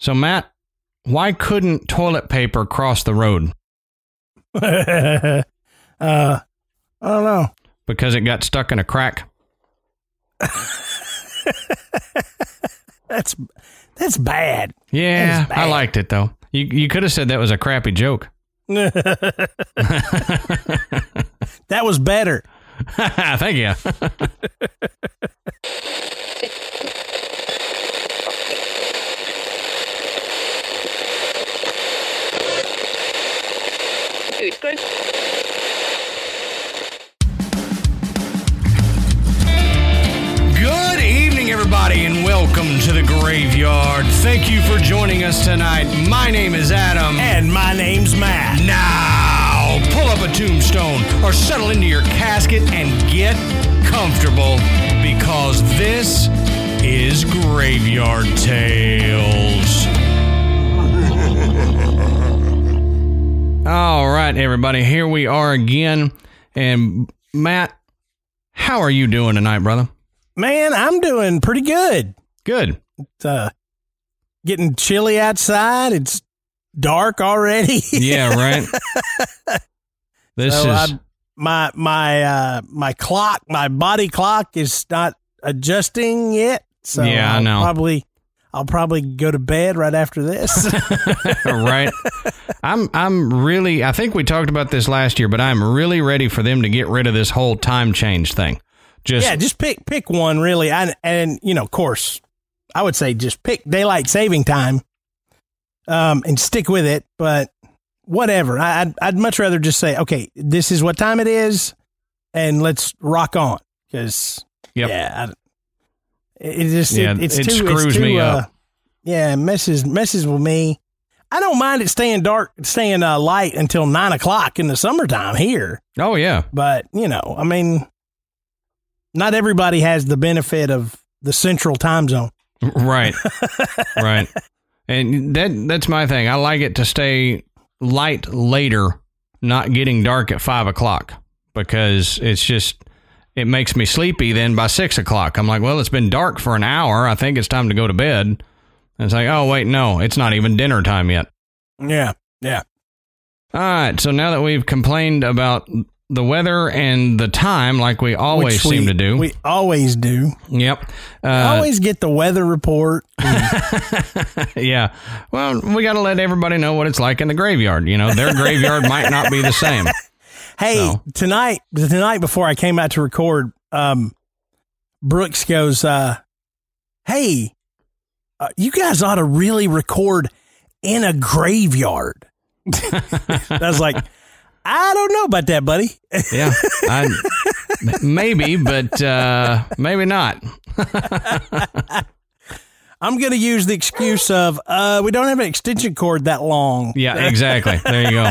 So, Matt, why couldn't toilet paper cross the road? uh, I don't know. Because it got stuck in a crack? That's that's bad. Yeah, That is I liked it though. You you could have said that was a crappy joke. That was better. Thank you. Utgård. Good evening, everybody, and welcome to the graveyard. Thank you for joining us tonight. My name is Adam. And my name's Matt. Now, pull up a tombstone or settle into your casket and get comfortable because this is Graveyard Tales. All right, everybody, here we are again. And Matt, how are you doing tonight, brother? Man, I'm doing pretty good. Good. It's uh, getting chilly outside. It's dark already. Yeah, right. This So is I, my my uh my clock, my body clock is not adjusting yet. So Yeah, I I'll know. Probably I'll probably go to bed right after this. right. I'm I'm really I think we talked about this last year, but I'm really ready for them to get rid of this whole time change thing. Just yeah, just pick pick one really. And and you know, of course, I would say just pick daylight saving time, um, and stick with it. But whatever, I, I'd I'd much rather just say, okay, this is what time it is, and let's rock on. Because Yep. yeah, I, it just Yeah, it, it's it too screws it's too, me uh, up. Yeah, messes messes with me. I don't mind it staying dark, staying uh, light until nine o'clock in the summertime here. Oh yeah. But, you know, I mean, not everybody has the benefit of the central time zone. Right. right. And that that's my thing. I like it to stay light later, not getting dark at five o'clock. Because it's just it makes me sleepy then by six o'clock. I'm like, well, it's been dark for an hour. I think it's time to go to bed. And it's like, oh wait, no, it's not even dinner time yet. Yeah. Yeah. All right. So now that we've complained about the weather and the time, like we always seem to do. We always do. yep. Uh, always get the weather report. yeah. Well, we got to let everybody know what it's like in the graveyard. You know, their graveyard might not be the same. Hey, So- tonight, tonight before I came out to record, um, Brooks goes, uh, "Hey, uh, you guys ought to really record in a graveyard." I was like, "I don't know about that, buddy." Yeah. I, maybe, but uh, maybe not. I'm going to use the excuse of uh, we don't have an extension cord that long. Yeah, exactly. There you go.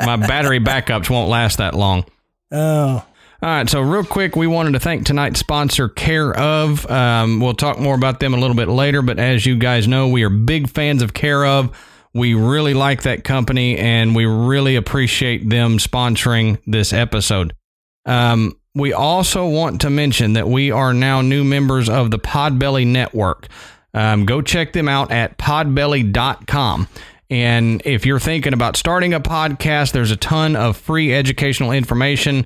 My battery backups won't last that long. Oh, All right, so real quick, we wanted to thank tonight's sponsor, Care of. Um, we'll talk more about them a little bit later, but as you guys know, we are big fans of Care of. We really like that company, and we really appreciate them sponsoring this episode. Um, we also want to mention that we are now new members of the Podbelly Network. Um, go check them out at podbelly.com. And if you're thinking about starting a podcast, there's a ton of free educational information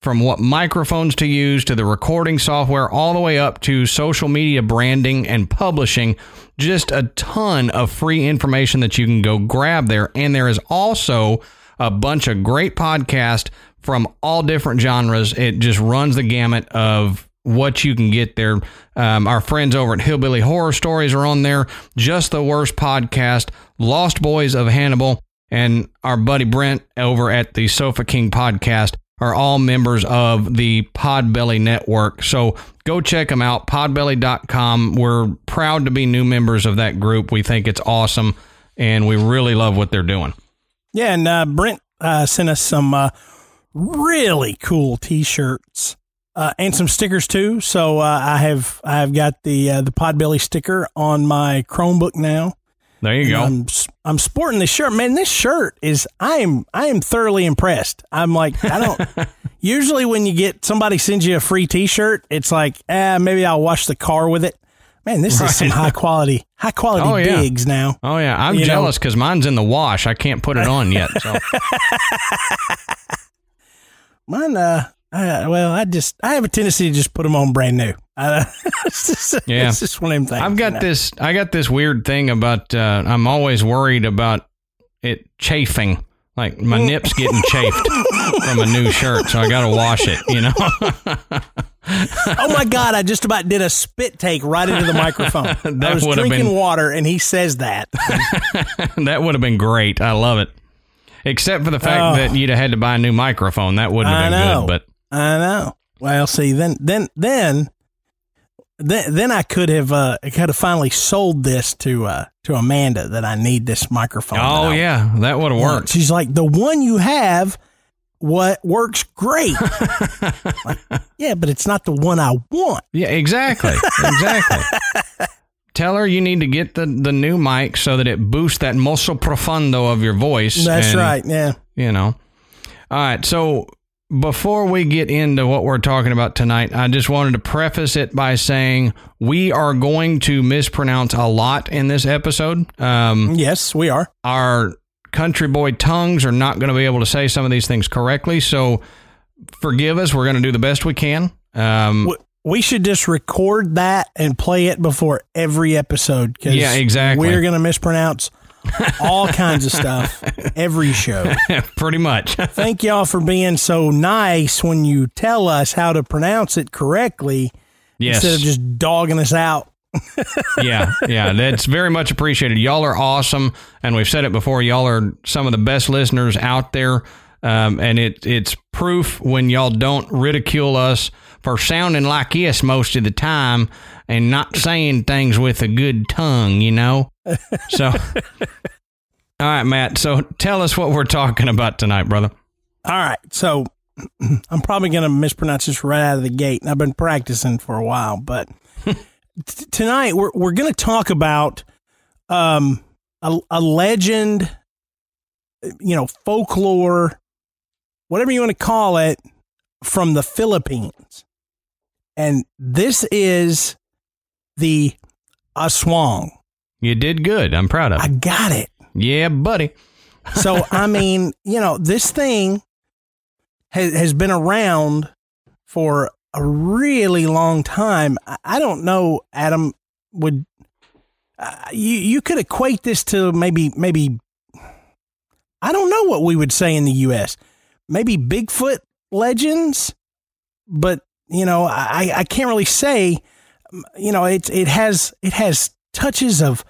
from what microphones to use to the recording software, all the way up to social media branding and publishing. Just a ton of free information that you can go grab there. And there is also a bunch of great podcasts from all different genres. It just runs the gamut of what you can get there. Um, our friends over at Hillbilly Horror Stories are on there. Just the Worst Podcast, Lost Boys of Hannibal, and our buddy Brent over at the Sofa King Podcast are all members of the Podbelly Network. So go check them out, podbelly.com. We're proud to be new members of that group. We think it's awesome, and we really love what they're doing. yeah, and uh, Brent uh, sent us some uh, really cool T-shirts uh, and some stickers too. So uh, I have I have got the uh, the Podbelly sticker on my Chromebook now. There you go. I'm I'm sporting this shirt, man. This shirt is I am I am thoroughly impressed. I'm like I don't. usually when you get somebody sends you a free T-shirt, it's like ah maybe I'll wash the car with it. man, this Right. is some high quality, high quality Oh, yeah. digs now. Oh yeah, I'm You jealous because mine's in the wash. I can't put it on yet. So Mine, uh, uh, well, I just, I have a tendency to just put them on brand new. Uh, it's, just, Yeah. it's just one of them things. I've got you know? this. I got this weird thing about. Uh, I'm always worried about it chafing. Like my nips getting chafed from a new shirt, so I got to wash it. You know. oh my god! I just about did a spit take right into the microphone. That I was drinking been- water, and he says that. that would have been great. I love it. Except for the fact Oh. that you'd have had to buy a new microphone. That wouldn't have I been know. good. But I know. Well, see, then, then, then, then, then I could have, uh, could have finally sold this to, uh, to Amanda that I need this microphone. oh yeah, that would have worked. She's like, the one you have, what works great. Like, yeah, but it's not the one I want. Yeah, exactly. Exactly. Tell her you need to get the, the new mic so that it boosts that muscle profundo of your voice. That's and, right. Yeah. You know. All right. So before we get into what we're talking about tonight, I just wanted to preface it by saying we are going to mispronounce a lot in this episode. Um, Yes, we are. our country boy tongues are not going to be able to say some of these things correctly. So forgive us. We're going to do the best we can. Um, We should just record that and play it before every episode. 'cause Yeah, exactly. We're going to mispronounce all kinds of stuff every show. pretty much. Thank y'all for being so nice when you tell us how to pronounce it correctly yes. instead of just dogging us out. yeah, yeah, that's very much appreciated. Y'all are awesome, and we've said it before. Y'all are some of the best listeners out there, um, and it it's proof when y'all don't ridicule us for sounding like this most of the time and not saying things with a good tongue, you know. So, all right, Matt. So tell us what we're talking about tonight, brother. All right. So I'm probably going to mispronounce this right out of the gate. and I've been practicing for a while, but t- tonight we're, we're going to talk about um, a, a legend, you know, folklore, whatever you want to call it, from the Philippines. And this is the Aswang. You did good. I'm proud of I got it. Yeah, buddy. So I mean, you know, this thing has has been around for a really long time. I- I don't know, Adam. Would uh, you you could equate this to maybe maybe I don't know what we would say in the U.S. Maybe Bigfoot legends, but you know, I I can't really say. You know, it it has it has touches of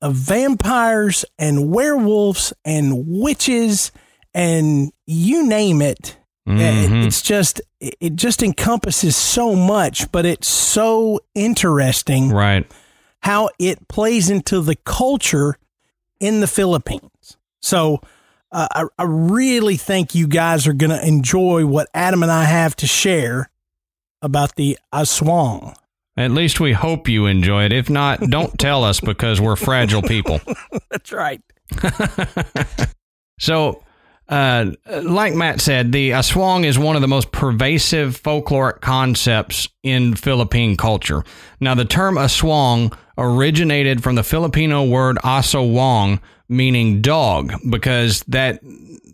of vampires and werewolves and witches and you name it. It- Mhm. It's just it it just encompasses so much, but it's so interesting Right. how it plays into the culture in the Philippines. So uh, I, I really think you guys are going to enjoy what Adam and I have to share about the Aswang. At least we hope you enjoy it. If not, don't tell us because we're fragile people. That's right. So, uh, like Matt said, the aswang is one of the most pervasive folkloric concepts in Philippine culture. Now, the term aswang originated from the Filipino word asawang, meaning dog, because that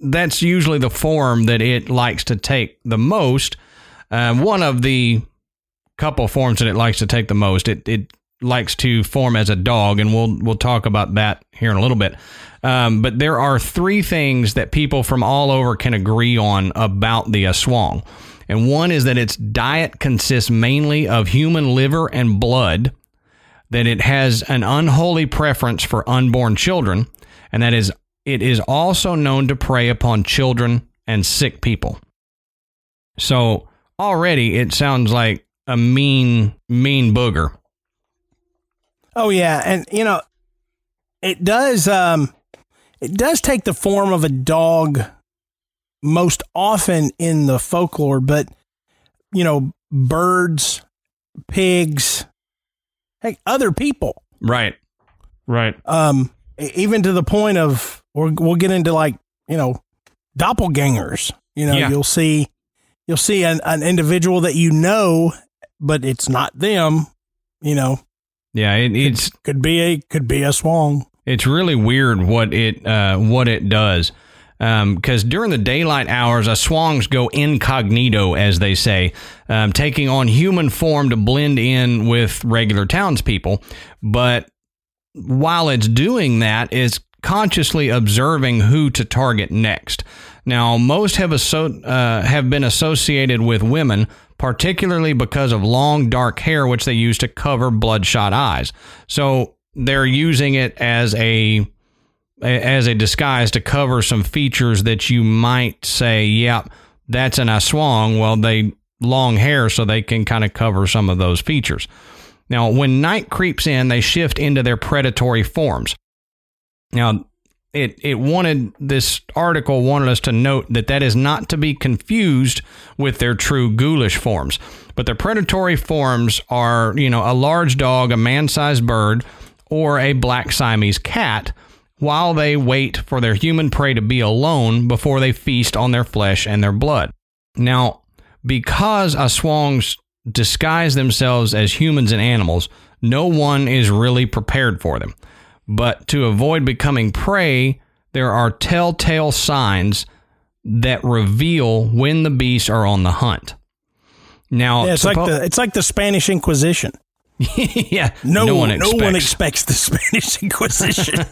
that's usually the form that it likes to take the most. Uh, one of the couple forms that it likes to take the most. It it likes to form as a dog, and we'll we'll talk about that here in a little bit. Um, but there are three things that people from all over can agree on about the aswang, and one is that its diet consists mainly of human liver and blood. That it has an unholy preference for unborn children, and that is it is also known to prey upon children and sick people. So already it sounds like a mean, mean booger. Oh yeah, and you know, it does. Um, it does take the form of a dog most often in the folklore, but you know, birds, pigs, heck, other people. Right. Right. Um, even to the point of, or we'll get into like you know, doppelgangers. You know, Yeah. you'll see, you'll see an, an individual that you know, but it's not them. You know, Yeah, it, it's Could be a could be a swang. it's really weird what it uh, what it does. Because during the daylight hours, aswangs go incognito, as they say, um, taking on human form to blend in with regular townspeople. But while it's doing that, is consciously observing who to target next. Now, most have asso- uh, have been associated with women, particularly because of long dark hair, which they use to cover bloodshot eyes. So they're using it as a as a disguise to cover some features that you might say, "Yep, that's an aswang." Well, they long hair, so they can kind of cover some of those features. Now, when night creeps in, they shift into their predatory forms. Now, it it wanted this article wanted us to note that that is not to be confused with their true ghoulish forms. But their predatory forms are, you know, a large dog, a man-sized bird, or a black Siamese cat, while they wait for their human prey to be alone before they feast on their flesh and their blood. Now, because aswangs disguise themselves as humans and animals, no one is really prepared for them. But to avoid becoming prey, there are telltale signs that reveal when the beasts are on the hunt. Now, Yeah, it's suppo- like the it's like the Spanish Inquisition. yeah, No, one no expects one expects the Spanish Inquisition.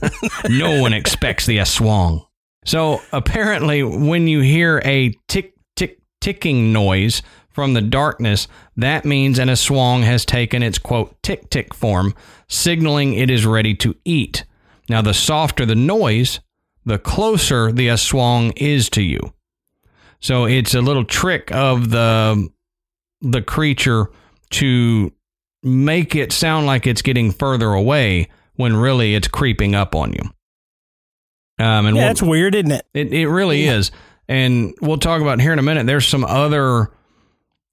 no one expects the aswang. So apparently, when you hear a tick tick ticking noise from the darkness, that means an aswang has taken its quote tick tick form, signaling it is ready to eat. Now, the softer the noise, the closer the aswang is to you. So it's a little trick of the the creature to make it sound like it's getting further away when really it's creeping up on you. Um, and yeah, we'll- that's weird, isn't it? it, it really is. And we'll talk about here in a minute. There's some other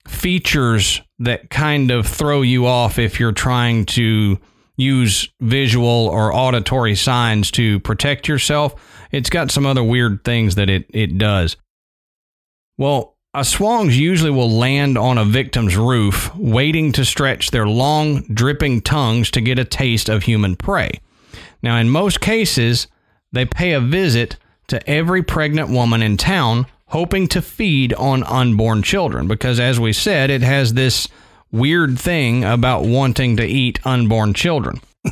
features that kind of throw you off if you're trying to use visual or auditory signs to protect yourself. It's got some other weird things that it, it does. Well, aswangs usually will land on a victim's roof, waiting to stretch their long, dripping tongues to get a taste of human prey. Now, in most cases, they pay a visit to every pregnant woman in town, hoping to feed on unborn children. Because, as we said, it has this weird thing about wanting to eat unborn children.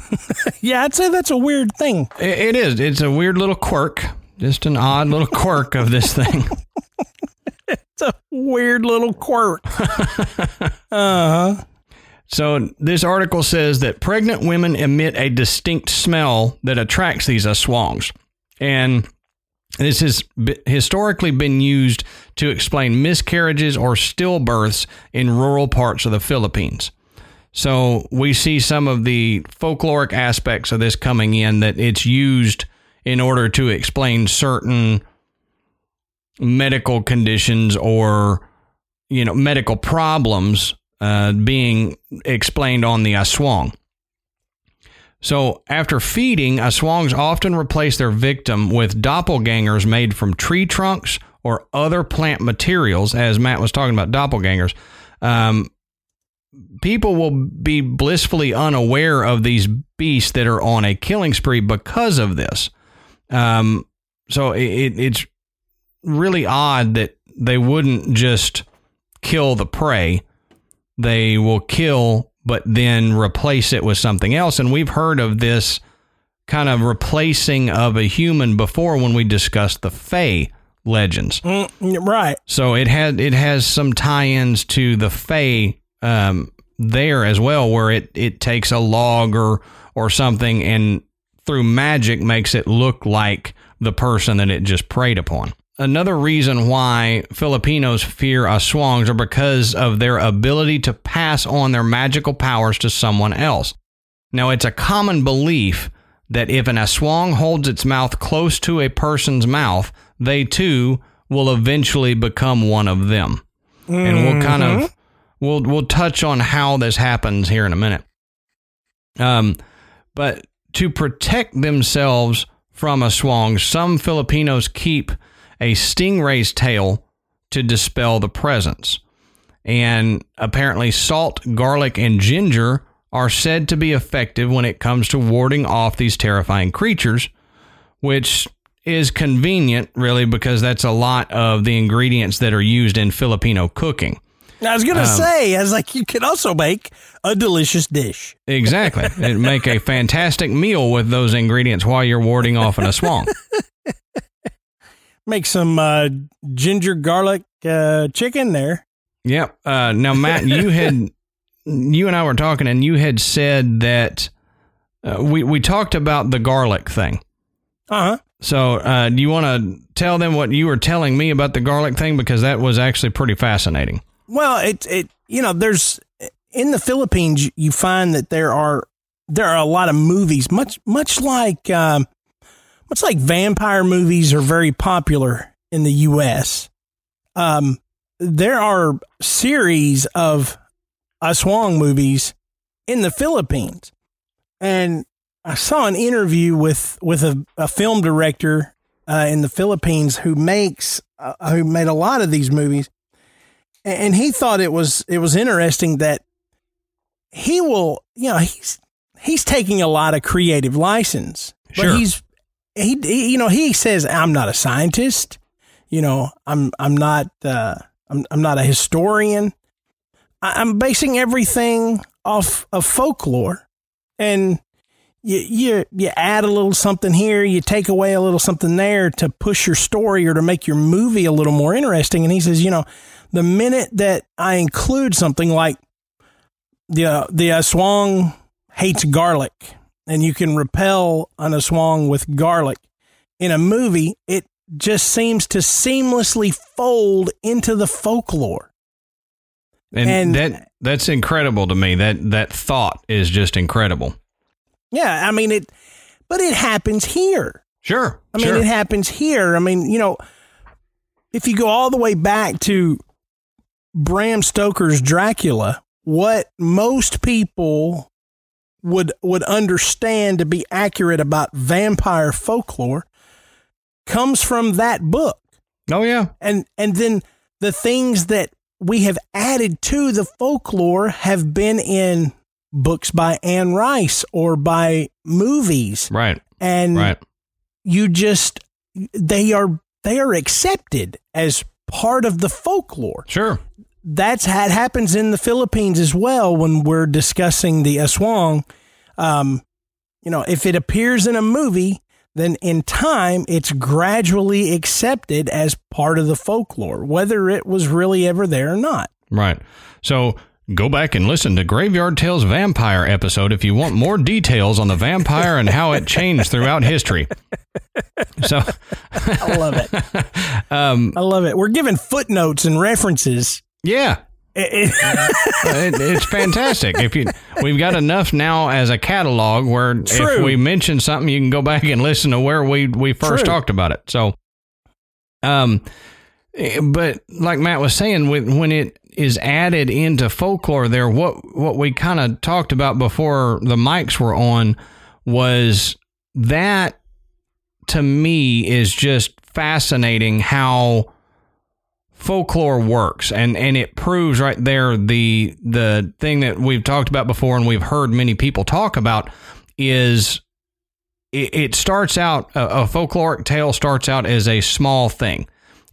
Yeah, I'd say that's a weird thing. I- It is. It's a weird little quirk, just an odd little quirk of this thing. It's a weird little quirk. uh huh. So, this article says that pregnant women emit a distinct smell that attracts these aswangs. And this has historically been used to explain miscarriages or stillbirths in rural parts of the Philippines. So, we see some of the folkloric aspects of this coming in that it's used in order to explain certain medical conditions or you know medical problems uh, being explained on the aswang. So after feeding, aswangs often replace their victim with doppelgangers made from tree trunks or other plant materials. As Matt was talking about doppelgangers, um, people will be blissfully unaware of these beasts that are on a killing spree because of this. Um, so it, it's really odd that they wouldn't just kill the prey. They will kill, but then replace it with something else. And we've heard of this kind of replacing of a human before when we discussed the Fae legends. Mm, right. So it had it has some tie-ins to the Fae um, there as well, where it it takes a log or or something and through magic makes it look like the person that it just preyed upon. Another reason why Filipinos fear aswangs are because of their ability to pass on their magical powers to someone else. Now, it's a common belief that if an aswang holds its mouth close to a person's mouth, they too will eventually become one of them. And we'll kind of we'll we'll touch on how this happens here in a minute. Um, but to protect themselves from aswangs, some Filipinos keep a stingray's tail to dispel the presence. And apparently, salt, garlic, and ginger are said to be effective when it comes to warding off these terrifying creatures, which is convenient, really, because that's a lot of the ingredients that are used in Filipino cooking. I was gonna um, say, I was like, you can also make a delicious dish. Exactly, it make a fantastic meal with those ingredients while you're warding off in a aswang. make some uh, ginger garlic uh, chicken there. Yep. Uh, now, Matt, you had you and I were talking, and you had said that uh, we we talked about the garlic thing. Uh huh. So, uh, do you want to tell them what you were telling me about the garlic thing because that was actually pretty fascinating. Well, it it you know there's in the Philippines you find that there are there are a lot of movies much much like um, much like vampire movies are very popular in the U.S. Um, there are series of Aswang movies in the Philippines, and I saw an interview with with a, a film director uh, in the Philippines who makes uh, who made a lot of these movies, and he thought it was it was interesting that he will you know he's he's taking a lot of creative license, but sure. he's he, he, you know he says I'm not a scientist, you know I'm I'm not uh, I'm I'm not a historian. I'm basing everything off of folklore, and you you you add a little something here, you take away a little something there to push your story or to make your movie a little more interesting. And he says, you know, the minute that I include something like the the aswang hates garlic, and you can repel an aswang with garlic in a movie, it just seems to seamlessly fold into the folklore. And, and that that's incredible to me. That that thought is just incredible. Yeah, I mean it, but it happens here. Sure. I mean, sure. it happens here. I mean, you know, if you go all the way back to Bram Stoker's Dracula, what most people would would understand to be accurate about vampire folklore comes from that book. Oh yeah. And and then the things that we have added to the folklore have been in books by Anne Rice or by movies. Right. And right. you just they are they are accepted as part of the folklore. Sure. That's it happens in the Philippines as well when we're discussing the Aswang. Um, you know, if it appears in a movie, then in time it's gradually accepted as part of the folklore, whether it was really ever there or not. Right. So Go back and listen to Graveyard Tales Vampire episode if you want more details on the vampire and how it changed throughout history. So I love it. Um, I love it. We're giving footnotes and references. Yeah. it, it's fantastic. If you, we've got enough now as a catalog where True. if we mention something, you can go back and listen to where we we first True. talked about it. So, um, but like Matt was saying, when it is added into folklore there what what we kind of talked about before the mics were on was that to me is just fascinating how folklore works and and it proves right there the the thing that we've talked about before and we've heard many people talk about is it, it starts out a, a folkloric tale starts out as a small thing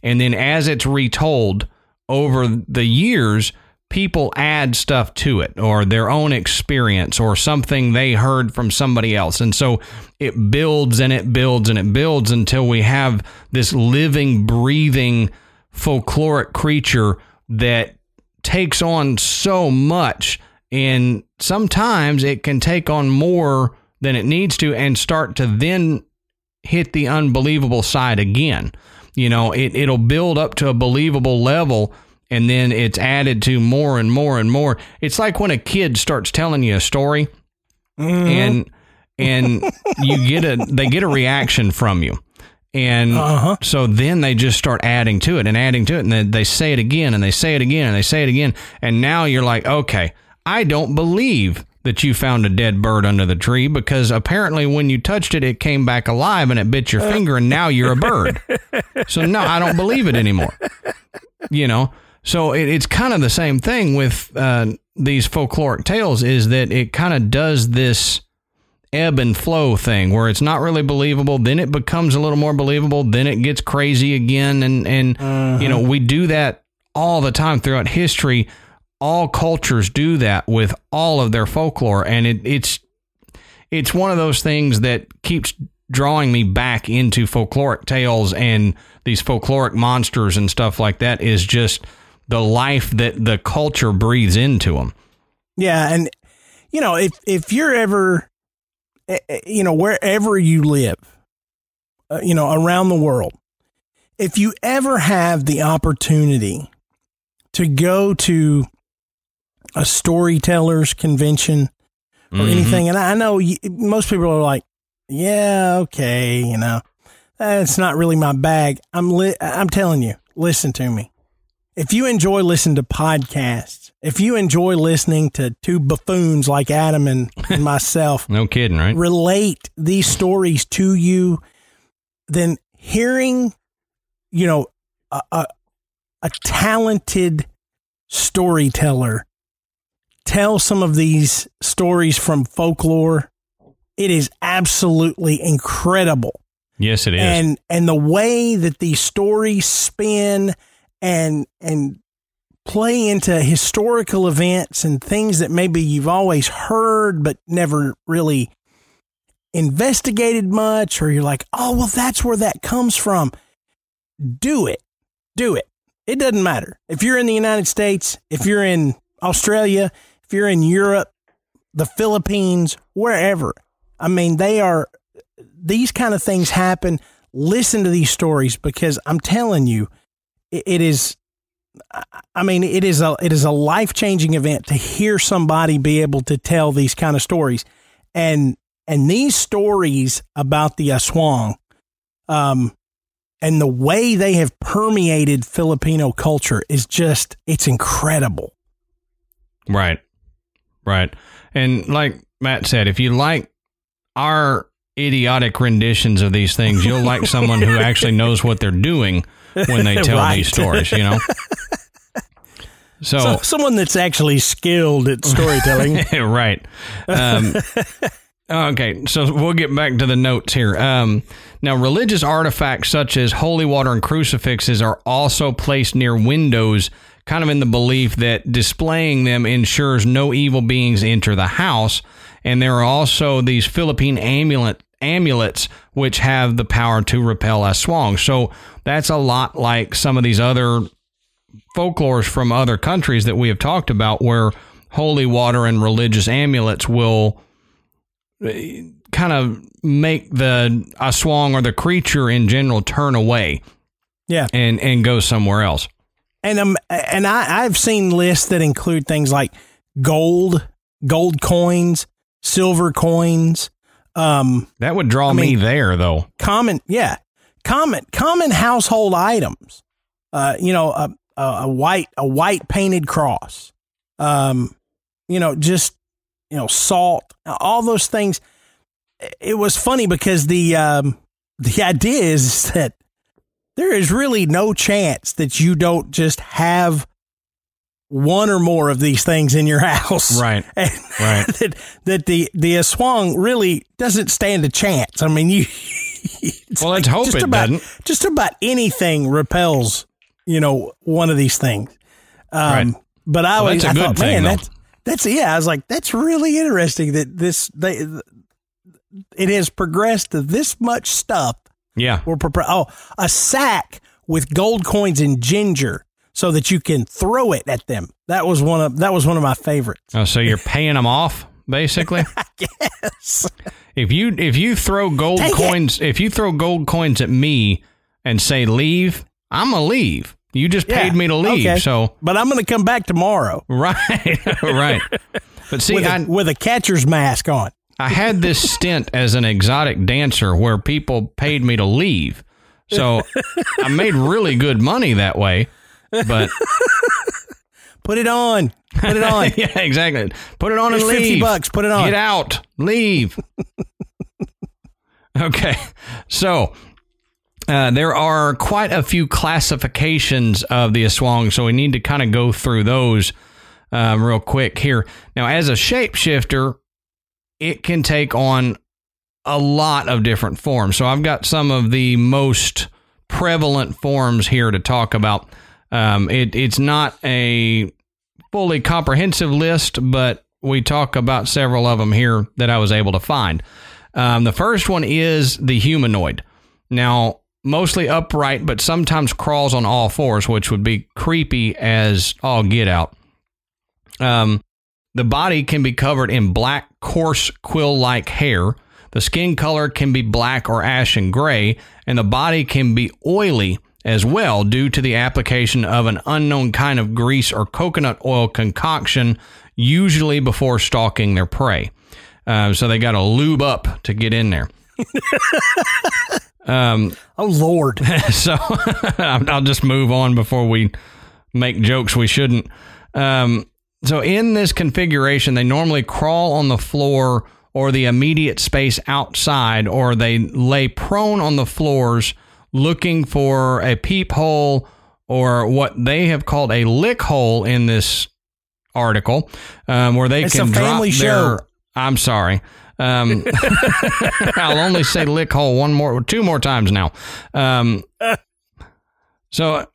and then as it's retold over the years, people add stuff to it or their own experience or something they heard from somebody else. And so it builds and it builds and it builds until we have this living, breathing, folkloric creature that takes on so much. And sometimes it can take on more than it needs to and start to then hit the unbelievable side again. You know, it, it'll build up to a believable level and then it's added to more and more and more. It's like when a kid starts telling you a story mm-hmm. and and you get a they get a reaction from you. And uh-huh. so then they just start adding to it and adding to it and then they say it again and they say it again and they say it again and now you're like, "Okay, I don't believe that you found a dead bird under the tree because apparently when you touched it, it came back alive and it bit your finger and now you're a bird. So no, I don't believe it anymore. You know, So it, it's kind of the same thing with uh, these folkloric tales is that it kind of does this ebb and flow thing where it's not really believable then it becomes a little more believable then it gets crazy again and and uh-huh. you know we do that all the time throughout history all cultures do that with all of their folklore and it, it's it's one of those things that keeps drawing me back into folkloric tales and these folkloric monsters and stuff like that is just the life that the culture breathes into them. Yeah, and you know, if if you're ever you know, wherever you live, uh, you know, around the world, if you ever have the opportunity to go to a storytellers convention or mm-hmm. anything, and I know you, most people are like, yeah, okay, you know, that's not really my bag. I'm li- I'm telling you, listen to me. If you enjoy listening to podcasts, if you enjoy listening to two buffoons like Adam and, and myself, no kidding, right? Relate these stories to you, then hearing, you know, a, a, a talented storyteller tell some of these stories from folklore, it is absolutely incredible. Yes, it is. And and the way that these stories spin and and play into historical events and things that maybe you've always heard but never really investigated much or you're like, "Oh, well that's where that comes from." Do it. Do it. It doesn't matter. If you're in the United States, if you're in Australia, if you're in Europe, the Philippines, wherever. I mean, they are these kind of things happen. Listen to these stories because I'm telling you, it is I mean, it is a it is a life changing event to hear somebody be able to tell these kind of stories, and and these stories about the Aswang, um, and the way they have permeated Filipino culture is just it's incredible. Right, right, and like Matt said, if you like our idiotic renditions of these things, you'll like someone who actually knows what they're doing when they tell right. these stories, you know? So, so, someone that's actually skilled at storytelling. right. Um, okay. So we'll get back to the notes here. Um, now, religious artifacts such as holy water and crucifixes are also placed near windows, kind of in the belief that displaying them ensures no evil beings enter the house. And there are also these Philippine amulet amulets which have the power to repel aswang. So that's a lot like some of these other folklores from other countries that we have talked about where holy water and religious amulets will eh, kind of make the aswang or the creature in general turn away. Yeah. And and go somewhere else. And um and I I've seen lists that include things like gold, gold coins, silver coins, um, that would draw I mean, me there, though. Common, yeah, common, common household items. Uh, you know, a, a white, a white painted cross. Um, you know, just you know, salt, all those things. It was funny because the um, the idea is that there is really no chance that you don't just have one or more of these things in your house. Right. And right. that, that the, the Aswang really doesn't stand a chance. I mean, you, well, like let's hope it about, doesn't. Just about anything repels, you know, one of these things. Um, right. But I well, always, I thought, thing, man, though. that's, that's, yeah, I was like, that's really interesting that this, they, it has progressed to this much stuff. Yeah. We're prepared. Oh, a sack with gold coins and ginger so that you can throw it at them. That was one of that was one of my favorites. Oh, so you're paying them off basically? yes. If you if you throw gold Take coins it. if you throw gold coins at me and say leave, I'm gonna leave. You just paid yeah, me to leave, okay. so but I'm gonna come back tomorrow. Right, right. But see, with a, I, with a catcher's mask on. I had this stint as an exotic dancer where people paid me to leave, so I made really good money that way but put it on. Put it on. yeah, exactly. Put it on Here's and leave. Fifty bucks. Put it on. Get out. Leave. okay. So Uh, there are quite a few classifications of the Aswang, so we need to kind of go through those um, real quick here. Now, as a shapeshifter, it can take on a lot of different forms. So I've got some of the most prevalent forms here to talk about. Um, it, it's not a fully comprehensive list, but we talk about several of them here that I was able to find. Um, the first one is the humanoid. Now, mostly upright, but sometimes crawls on all fours, which would be creepy as all get out. Um, the body can be covered in black, coarse, quill like hair. The skin color can be black or ashen gray, and the body can be oily as well due to the application of an unknown kind of grease or coconut oil concoction, usually before stalking their prey. Uh, so they got to lube up to get in there. um, oh Lord! so I'll just move on before we make jokes we shouldn't. Um, so in this configuration, they normally crawl on the floor or the immediate space outside, or they lay prone on the floors looking for a peephole or what they have called a lick hole in this article, um, where they it's can drop their. Show. I'm sorry. Um, I'll only say lick hole one more, two more times now. Um, so uh,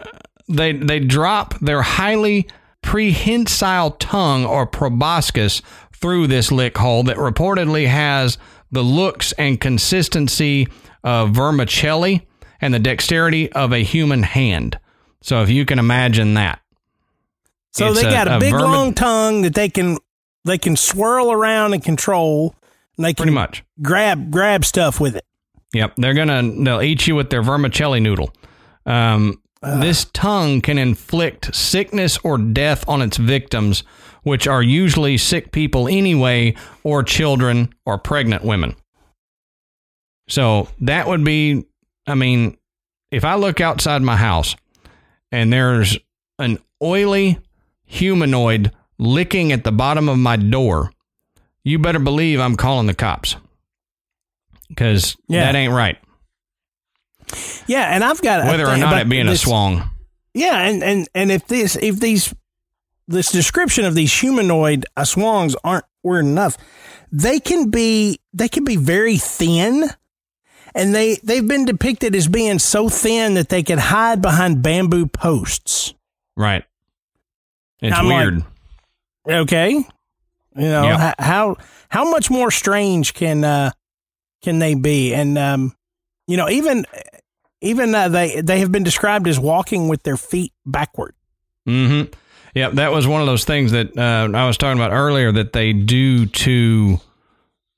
they they drop their highly prehensile tongue or proboscis through this lick hole that reportedly has the looks and consistency of vermicelli and the dexterity of a human hand. So if you can imagine that. So they got a, a big vermi- long tongue that they can they can swirl around and control. And they can pretty much grab grab stuff with it. Yep, they're gonna they'll eat you with their vermicelli noodle. Um, this tongue can inflict sickness or death on its victims, which are usually sick people anyway, or children or pregnant women. So that would be, I mean, if I look outside my house and there's an oily humanoid licking at the bottom of my door, you better believe I'm calling the cops because yeah. that ain't right. Yeah, and I've got whether or not it being this, aswang. Yeah, and and and if this if these this description of these humanoid uh, aswangs aren't weird enough, they can be they can be very thin, and they they've been depicted as being so thin that they can hide behind bamboo posts. Right. It's I'm weird. Like, okay. You know yep. how how much more strange can uh can they be? And um, you know, even even uh, they they have been described as walking with their feet backward. Mm-hmm. Yeah, that was one of those things that uh, I was talking about earlier that they do to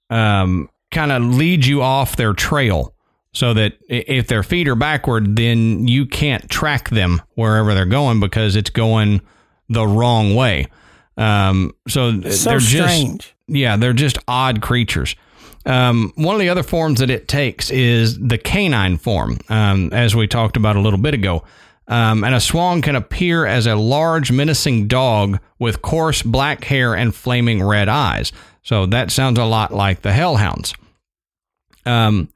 um, kind of lead you off their trail, so that if their feet are backward, then you can't track them wherever they're going because it's going the wrong way. Um, so, so they're strange. just yeah, they're just odd creatures. Um, one of the other forms that it takes is the canine form, um, as we talked about a little bit ago. Um, and swan can appear as a large, menacing dog with coarse black hair and flaming red eyes. So that sounds a lot like the hellhounds. Um,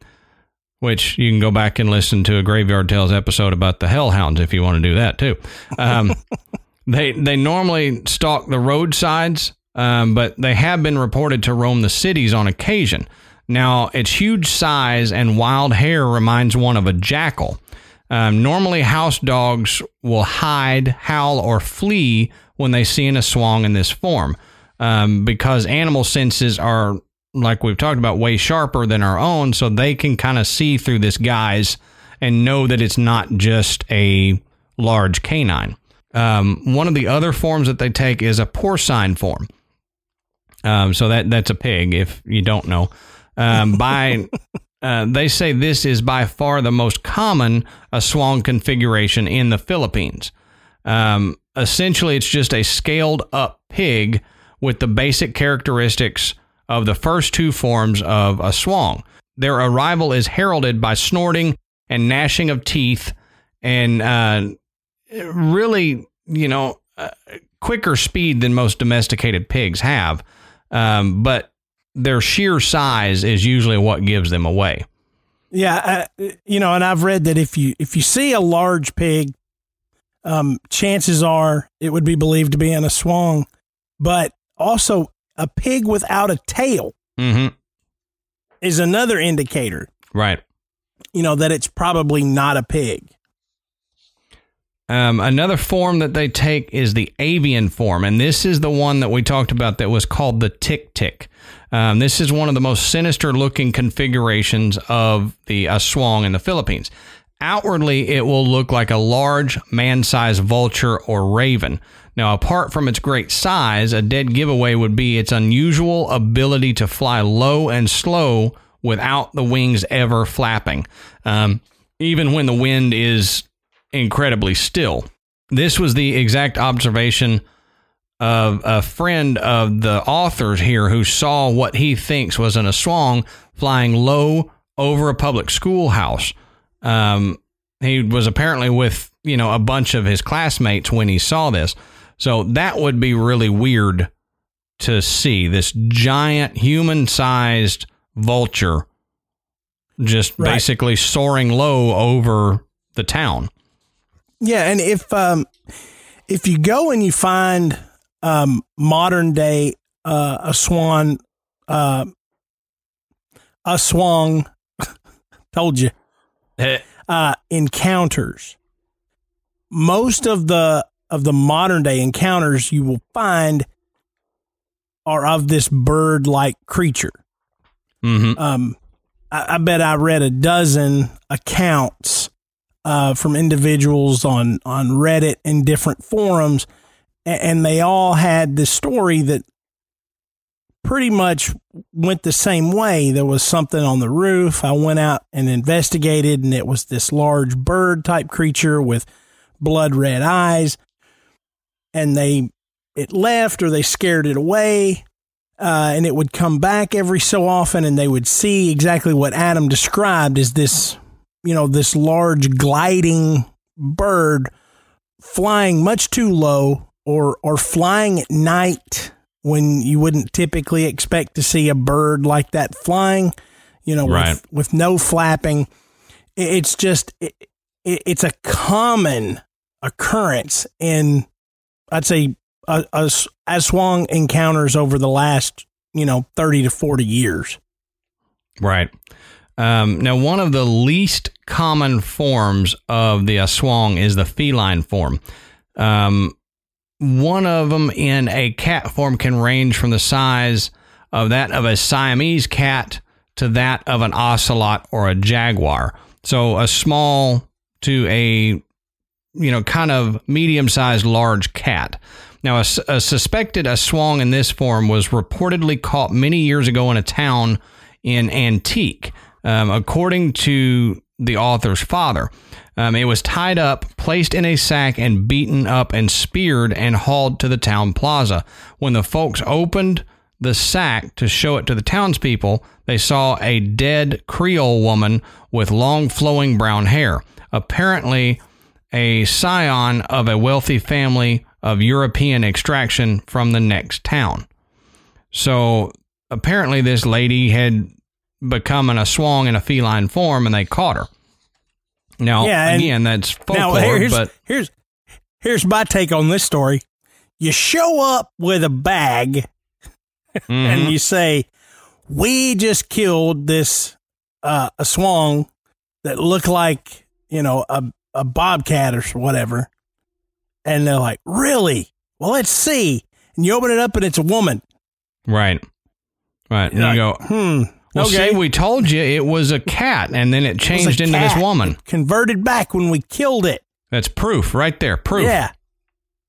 which you can go back and listen to a Graveyard Tales episode about the hellhounds if you want to do that too. Um, they they normally stalk the roadsides um, but they have been reported to roam the cities on occasion. Now, its huge size and wild hair reminds one of a jackal. Um, normally, house dogs will hide, howl, or flee when they see an aswang in this form um, because animal senses are, like we've talked about, way sharper than our own, so they can kind of see through this guise and know that it's not just a large canine. Um, one of the other forms that they take is a porcine form. Um, so that that's a pig. If you don't know, um, by uh, they say this is by far the most common aswang configuration in the Philippines. Um, essentially, it's just a scaled up pig with the basic characteristics of the first two forms of aswang. Their arrival is heralded by snorting and gnashing of teeth, and uh, really, you know, uh, quicker speed than most domesticated pigs have. Um, but their sheer size is usually what gives them away. Yeah, uh, you know, and I've read that if you if you see a large pig, um, chances are it would be believed to be an aswang, but also a pig without a tail Mm-hmm. is another indicator. Right. You know that it's probably not a pig. Um, another form that they take is the avian form, and this is the one that we talked about that was called the tick tick. Um, this is one of the most sinister looking configurations of the aswang in the Philippines. Outwardly, it will look like a large man sized vulture or raven. Now, apart from its great size, a dead giveaway would be its unusual ability to fly low and slow without the wings ever flapping, um, even when the wind is incredibly still. This was the exact observation of a friend of the authors here who saw what he thinks was an aswang flying low over a public schoolhouse. Um, he was apparently with you know a bunch of his classmates when he saw this, so that would be really weird to see this giant human-sized vulture just Right. basically soaring low over the town. Yeah, and if um, if you go and you find um, modern day uh, a swan, uh, a swang, told you, uh, encounters. Most of the of the modern day encounters you will find are of this bird like creature. Mm-hmm. Um, I, I bet I read a dozen accounts uh, from individuals on on Reddit and different forums, and, and they all had this story that pretty much went the same way. There was something on the roof. I went out and investigated, and it was this large bird type creature with blood red eyes, and they it left or they scared it away uh, and it would come back every so often, and they would see exactly what Adam described as this, you know, this large gliding bird flying much too low, or or flying at night when you wouldn't typically expect to see a bird like that flying, you know, Right. with, with no flapping. It's just it, it, it's a common occurrence in, I'd say, uh, as Aswang encounters over the last, you know, 30 to 40 years. Right. Um, now, one of the least common forms of the aswang is the feline form. Um, one of them in a cat form can range from the size of that of a Siamese cat to that of an ocelot or a jaguar. So, a small to a you know, kind of medium sized large cat. Now, a suspected aswang in this form was reportedly caught many years ago in a town in Antique, um, according to the author's father. Um, it was tied up, placed in a sack, and beaten up and speared and hauled to the town plaza. When the folks opened the sack to show it to the townspeople, they saw a dead Creole woman with long flowing brown hair. Apparently, a scion of a wealthy family of European extraction from the next town. So apparently, this lady had become an aswang in a feline form, and they caught her. Now, Yeah, again, that's now, folklore, here's, but here's, here's my take on this story. You show up with a bag mhm, and you say, we just killed this, uh, a swang that looked like, you know, a, a bobcat or whatever. And they're like, really? Well, let's see. And you open it up and it's a woman. right, right. And You're you go, hmm. well, okay. see, we told you it was a cat, and then it It changed into this woman. Converted back when we killed it. That's proof right there. Proof. Yeah.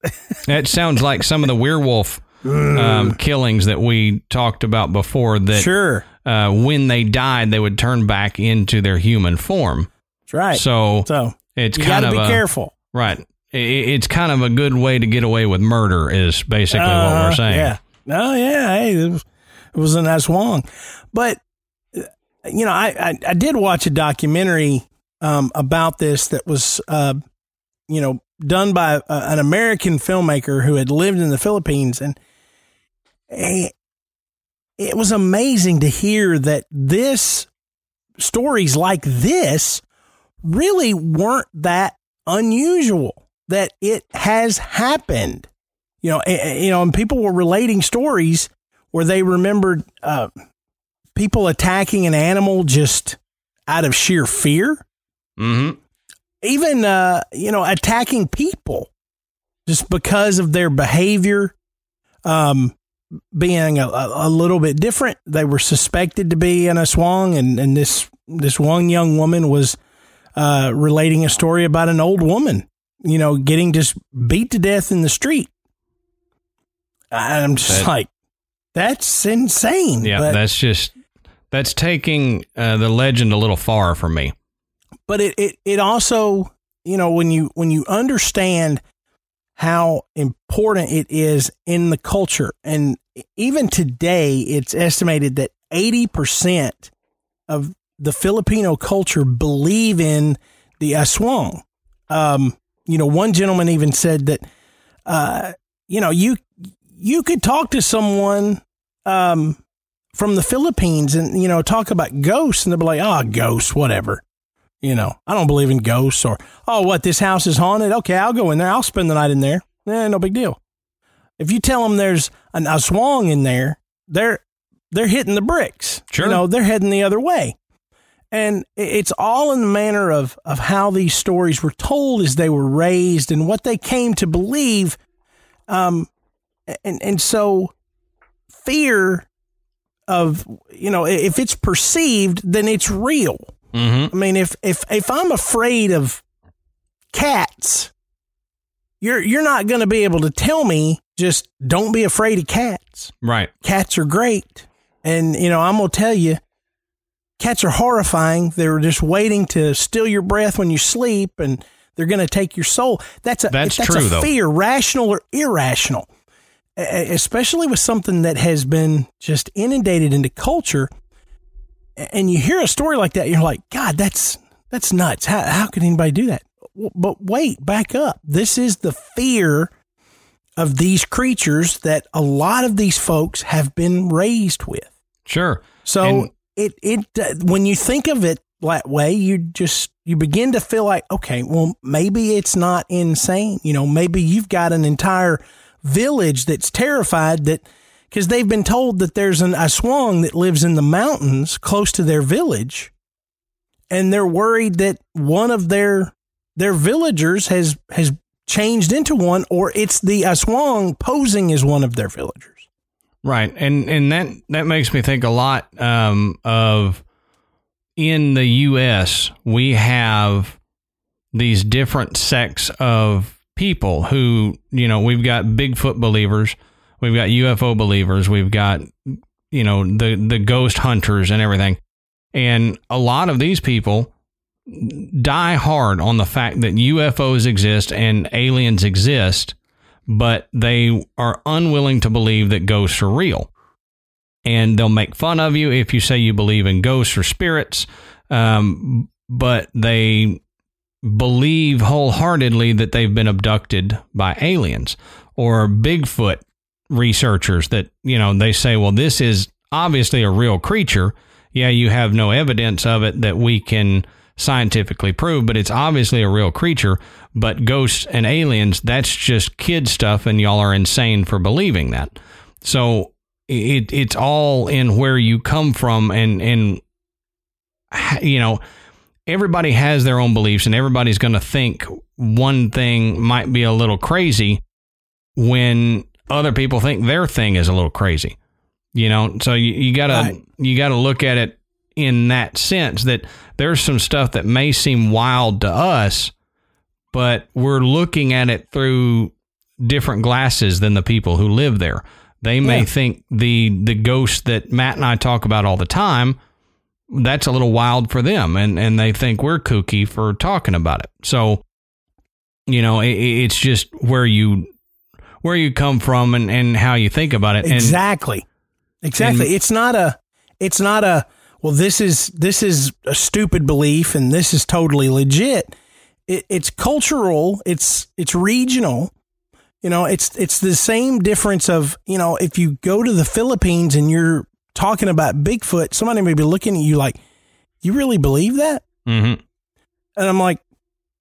That sounds like some of the werewolf um, killings that we talked about before. That Sure. uh, when they died, they would turn back into their human form. That's right. So So it's you kind of be a, careful. right. I- I- It's kind of a good way to get away with murder. Is basically what Uh, we're saying. Yeah. Oh yeah. Hey, it was, it was a nice wong, but uh, you know, I, I I did watch a documentary um, about this that was uh, you know done by uh, an American filmmaker who had lived in the Philippines, and eh, it was amazing to hear that this stories like this really weren't that unusual. That it has happened, you know. You know, and people were relating stories where they remembered uh, people attacking an animal just out of sheer fear. Mm-hmm. Even uh, you know, attacking people just because of their behavior. Um, being a, a, little bit different. They were suspected to be in Aswang, and, and this this one young woman was uh, relating a story about an old woman, you know, getting just beat to death in the street. I'm just that, like, that's insane. Yeah, but, that's just that's taking uh, the legend a little far for me. But it, it it also, you know, when you when you understand how important it is in the culture. And even today, it's estimated that 80% of the Filipino culture believe in the aswang. Um, you know, one gentleman even said that, uh, you know, you you could talk to someone um, from the Philippines and you know talk about ghosts, and they'll be like, "Oh, ghosts, whatever." You know, I don't believe in ghosts or, oh, what, this house is haunted? Okay, I'll go in there. I'll spend the night in there. Eh, no big deal. If you tell them there's an aswang in there, they're they're hitting the bricks. Sure. You know, they're heading the other way. And it's all in the manner of, of how these stories were told as they were raised and what they came to believe. Um, and, and so fear of, you know, if it's perceived, then it's real. Mm-hmm. I mean, if if if I'm afraid of cats, you're you're not going to be able to tell me just don't be afraid of cats. Right. Cats are great, and you know I'm gonna tell you, cats are horrifying. They're just waiting to steal your breath when you sleep, and they're going to take your soul. That's a that's, that's true, a though. fear, rational or irrational, especially with something that has been just inundated into culture and you hear a story like that, you're like, God, that's that's nuts. How how can anybody do that? But wait, back up. This is the fear of these creatures that a lot of these folks have been raised with. Sure. So and- it it uh, when you think of it that way, you just you begin to feel like, okay, well, maybe it's not insane. You know, maybe you've got an entire village that's terrified that because they've been told that there's an aswang that lives in the mountains close to their village, and they're worried that one of their their villagers has has changed into one, or it's the aswang posing as one of their villagers. Right, and and that that makes me think a lot um, of in the U.S. we have these different sects of people who you know we've got Bigfoot believers We've got UFO believers. We've got, you know, the, the ghost hunters and everything. And a lot of these people die hard on the fact that UFOs exist and aliens exist, but they are unwilling to believe that ghosts are real. And they'll make fun of you if you say you believe in ghosts or spirits, um, but they believe wholeheartedly that they've been abducted by aliens or Bigfoot researchers that, you know, they say, well, this is obviously a real creature. Yeah, you have no evidence of it that we can scientifically proved, but it's obviously a real creature. But ghosts and aliens, that's just kid stuff, and y'all are insane for believing that. So it it's all in where you come from, and and you know everybody has their own beliefs, and everybody's going to think one thing might be a little crazy when other people think their thing is a little crazy. You know, so you, you gotta right. you gotta look at it in that sense that there's some stuff that may seem wild to us, but we're looking at it through different glasses than the people who live there. They may yeah. think the the ghost that Matt and I talk about all the time that's a little wild for them and and they think we're kooky for talking about it. So you know, it, it's just where you where you come from and, and how you think about it. Exactly. And, exactly. And, it's not a it's not a well this is this is a stupid belief and this is totally legit. It, it's cultural, it's it's regional. You know, it's it's the same difference of, you know, if you go to the Philippines and you're talking about Bigfoot, somebody may be looking at you like, You really believe that? Mm-hmm. And I'm like,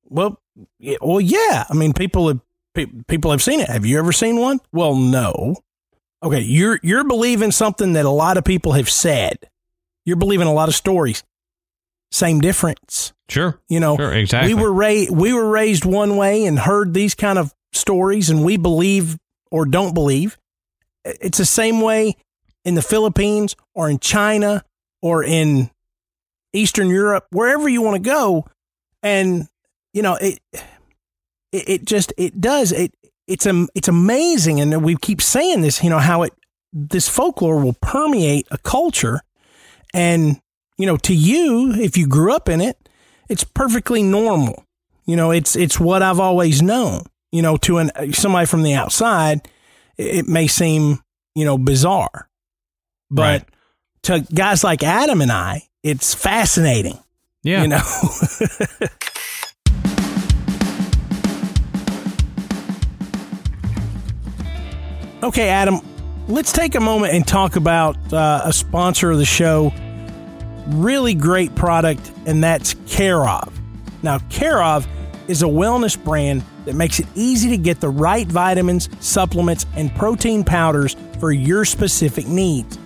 Well, yeah, well, yeah. I mean, people have pe- people have seen it. Have you ever seen one? Well, no. Okay, you're you're believing something that a lot of people have said. You're believing a lot of stories. Same difference. Sure. You know, Sure, exactly. we were raised we were raised one way and heard these kind of stories and we believe or don't believe. It's the same way in the Philippines or in China or in Eastern Europe, wherever you want to go. And you know, it it, it just it does it it's a it's amazing and we keep saying this, you know, how it this folklore will permeate a culture and you know, to you if you grew up in it, it's perfectly normal. You know, it's it's what I've always known. You know, to an somebody from the outside, it may seem you know bizarre, but Right. to guys like Adam and I, it's fascinating. Yeah. You know, okay, Adam, let's take a moment and talk about uh, a sponsor of the show. Really great product, and that's Care of. Now, Care of is a wellness brand that makes it easy to get the right vitamins, supplements, and protein powders for your specific needs.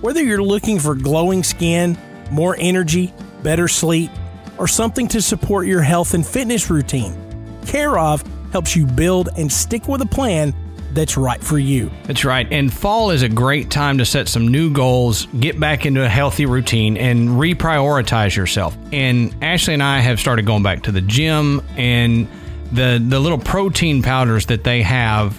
Whether you're looking for glowing skin, more energy, better sleep, or something to support your health and fitness routine, Care of helps you build and stick with a plan that's right for you. That's right. And fall is a great time to set some new goals, get back into a healthy routine, and reprioritize yourself. And Ashley and I have started going back to the gym, and the the little protein powders that they have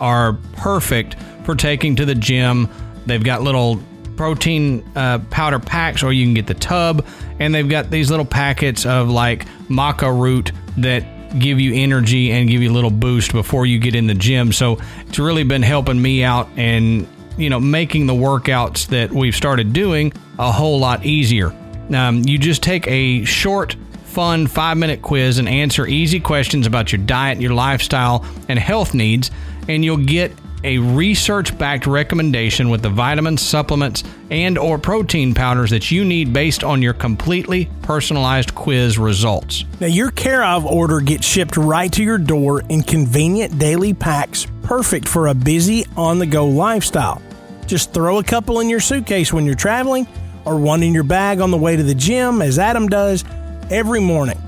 are perfect for taking to the gym. They've got little protein uh, powder packs, or you can get the tub, and they've got these little packets of like maca root that give you energy and give you a little boost before you get in the gym. So it's really been helping me out and you know making the workouts that we've started doing a whole lot easier. Um, you just take a short fun five minute quiz and answer easy questions about your diet, your lifestyle, and health needs, and you'll get a research backed recommendation with the vitamins, supplements, and or protein powders that you need based on your completely personalized quiz results. Now, your Care of order gets shipped right to your door in convenient daily packs, perfect for a busy on the go lifestyle. Just throw a couple in your suitcase when you're traveling, or one in your bag on the way to the gym, as Adam does every morning.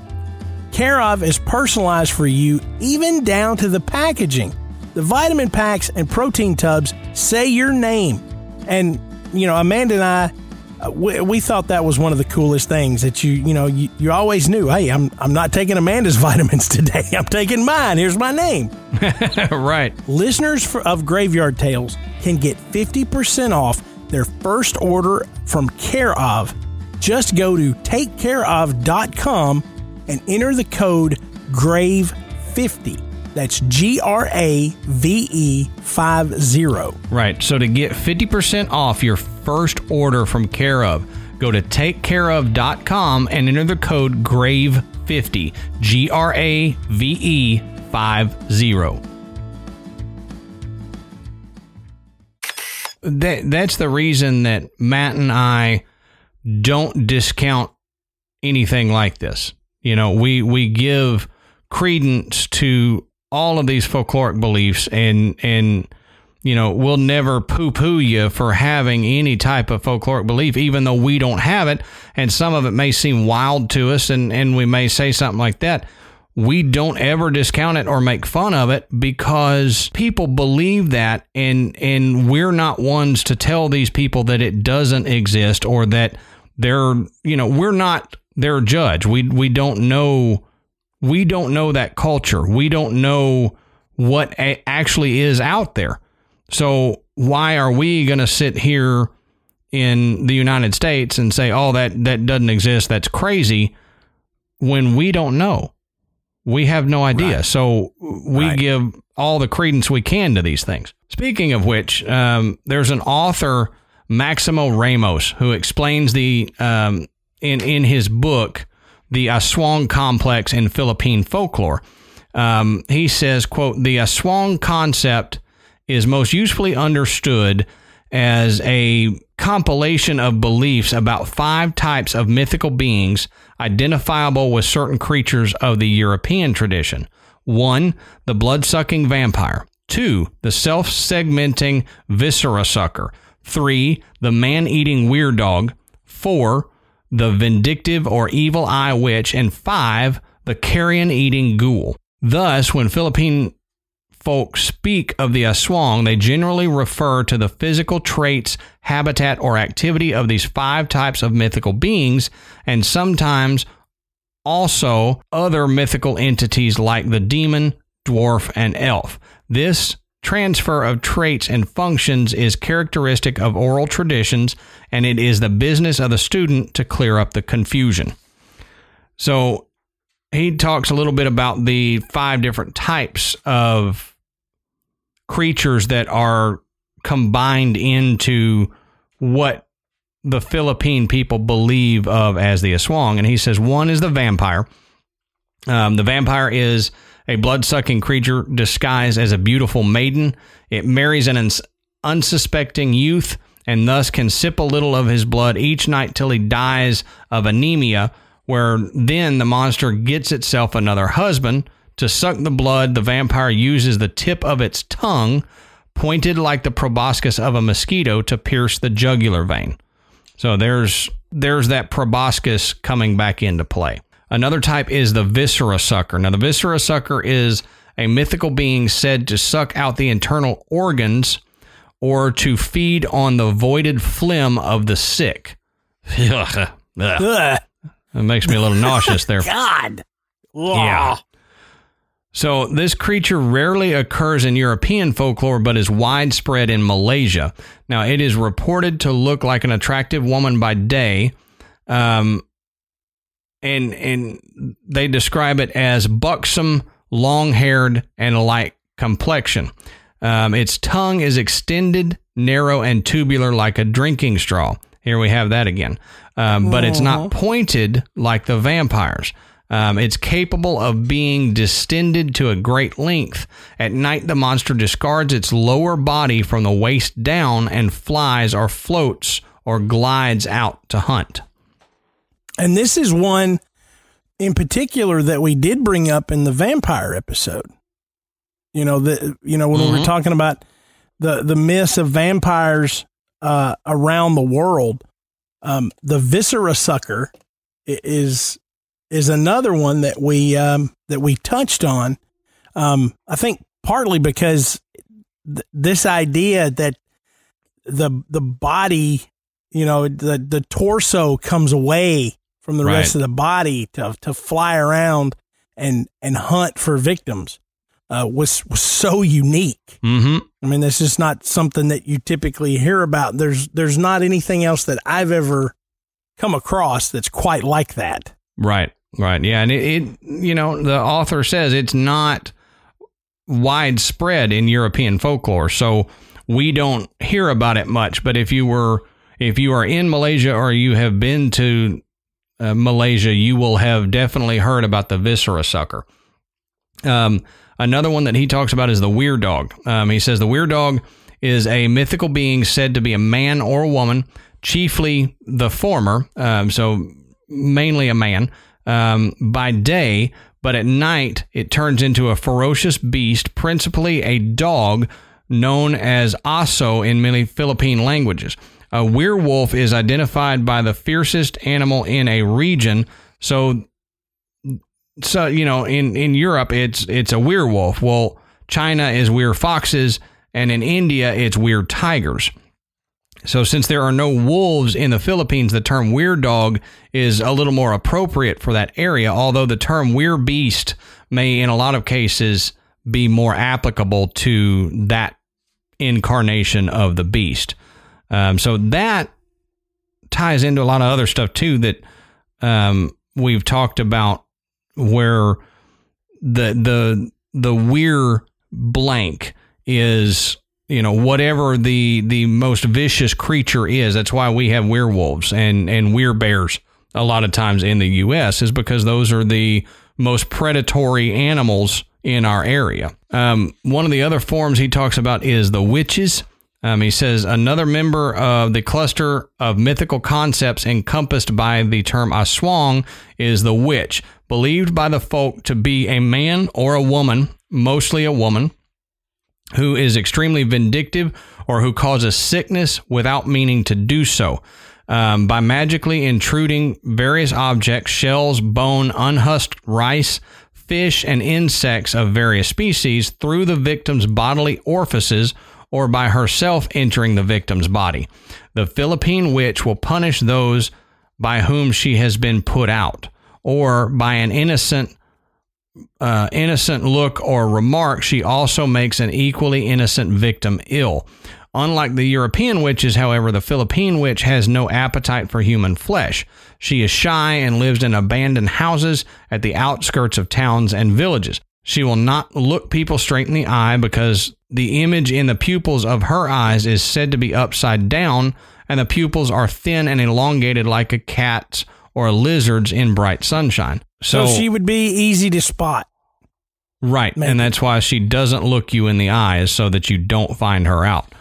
Care of is personalized for you, even down to the packaging. The vitamin packs and protein tubs say your name. And, you know, Amanda and I, uh, we, we thought that was one of the coolest things that you, you know, you, you always knew, hey, I'm, I'm not taking Amanda's vitamins today. I'm taking mine. Here's my name. right. Listeners for, of Graveyard Tales can get 50% off their first order from Care of. Just go to takecareof.com and enter the code GRAVE50. That's G R A V E 50. Right. So to get 50% off your first order from Care of, go to takecareof.com and enter the code GRAVE50. G R A V E 50. That, that's the reason that Matt and I don't discount anything like this. You know, we we give credence to all of these folkloric beliefs and and you know, we'll never poo poo you for having any type of folkloric belief, even though we don't have it. And some of it may seem wild to us, and, and we may say something like that. We don't ever discount it or make fun of it because people believe that, and, and we're not ones to tell these people that it doesn't exist or that they're, you know, we're not their judge. We, we don't know, we don't know that culture. We don't know what a- actually is out there. So why are we going to sit here in the United States and say, "Oh, that that doesn't exist. That's crazy," when we don't know? We have no idea. Right. So we Right. give all the credence we can to these things. Speaking of which, um, there's an author, Maximo Ramos, who explains the um, in in his book, the Aswang complex in Philippine folklore. Um, he says, "quote The Aswang concept." is most usefully understood as a compilation of beliefs about five types of mythical beings identifiable with certain creatures of the European tradition. One, the blood sucking vampire. Two, the self segmenting viscera sucker. Three, the man eating weredog. Four, the vindictive or evil eye witch. And five, the carrion eating ghoul. Thus, when Philippine folks speak of the aswang, they generally refer to the physical traits, habitat, or activity of these five types of mythical beings, and sometimes also other mythical entities like the demon, dwarf, and elf. This transfer of traits and functions is characteristic of oral traditions, and it is the business of the student to clear up the confusion. So, he talks a little bit about the five different types of creatures that are combined into what the Philippine people believe of as the Aswang. And he says one is the vampire. Um, the vampire is a blood sucking creature disguised as a beautiful maiden. It marries an uns- unsuspecting youth and thus can sip a little of his blood each night till he dies of anemia where then the monster gets itself another husband. To suck the blood, the vampire uses the tip of its tongue, pointed like the proboscis of a mosquito, to pierce the jugular vein. So there's there's that proboscis coming back into play. Another type is the viscera sucker. Now the viscera sucker is a mythical being said to suck out the internal organs or to feed on the voided phlegm of the sick. Ugh. Ugh. It makes me a little nauseous there. God. Yeah. So, this creature rarely occurs in European folklore, but is widespread in Malaysia. Now, it is reported to look like an attractive woman by day, um, and and they describe it as buxom, long-haired, and light complexion. Um, its tongue is extended, narrow, and tubular like a drinking straw. Here we have that again, um, but it's not pointed like the vampires. Um, it's capable of being distended to a great length. At night, the monster discards its lower body from the waist down and flies or floats or glides out to hunt. And this is one in particular that we did bring up in the vampire episode. You know, the you know when we were talking about the the myths of vampires uh, around the world, um, the viscera sucker is is another one that we um, that we touched on. Um, I think partly because th- this idea that the the body, you know, the the torso comes away from the rest of the body to to fly around and and hunt for victims uh, was was so unique. Mm-hmm. I mean, this is not something that you typically hear about. There's there's not anything else that I've ever come across that's quite like that. Right, right, yeah, and it, it, you know, the author says it's not widespread in European folklore, so we don't hear about it much. But if you were, if you are in Malaysia or you have been to uh, Malaysia, you will have definitely heard about the viscera sucker. Um, another one that he talks about is the weredog. Um, he says the weredog is a mythical being said to be a man or a woman, chiefly the former. Um, so mainly a man um, by day, but at night it turns into a ferocious beast, principally a dog known as aso in many Philippine languages. A werewolf is identified by the fiercest animal in a region. So so you know in in Europe it's it's a werewolf. Well, China is werefoxes, and in India it's weretigers. So since there are no wolves in the Philippines, the term weredog is a little more appropriate for that area. Although the term werebeast may, in a lot of cases, be more applicable to that incarnation of the beast. Um, so that ties into a lot of other stuff too that um, we've talked about where the the the weir blank is you know whatever the the most vicious creature is. That's why we have werewolves and and werebears a lot of times in the US is because those are the most predatory animals in our area. Um, one of the other forms he talks about is the witches Um, he says another member of the cluster of mythical concepts encompassed by the term aswang is the witch, believed by the folk to be a man or a woman, mostly a woman, who is extremely vindictive or who causes sickness without meaning to do so. Um, by magically intruding various objects, shells, bone, unhusked rice, fish, and insects of various species through the victim's bodily orifices or by herself entering the victim's body. The Philippine witch will punish those by whom she has been put out, or by an innocent uh, innocent look or remark, she also makes an equally innocent victim ill. Unlike the European witches, however, the Philippine witch has no appetite for human flesh. She is shy and lives in abandoned houses at the outskirts of towns and villages. She will not look people straight in the eye because the image in the pupils of her eyes is said to be upside down, and the pupils are thin and elongated like a cat's or a lizard's in bright sunshine. So, so she would be easy to spot. Right. Maybe. And that's why she doesn't look you in the eyes so that you don't find her out.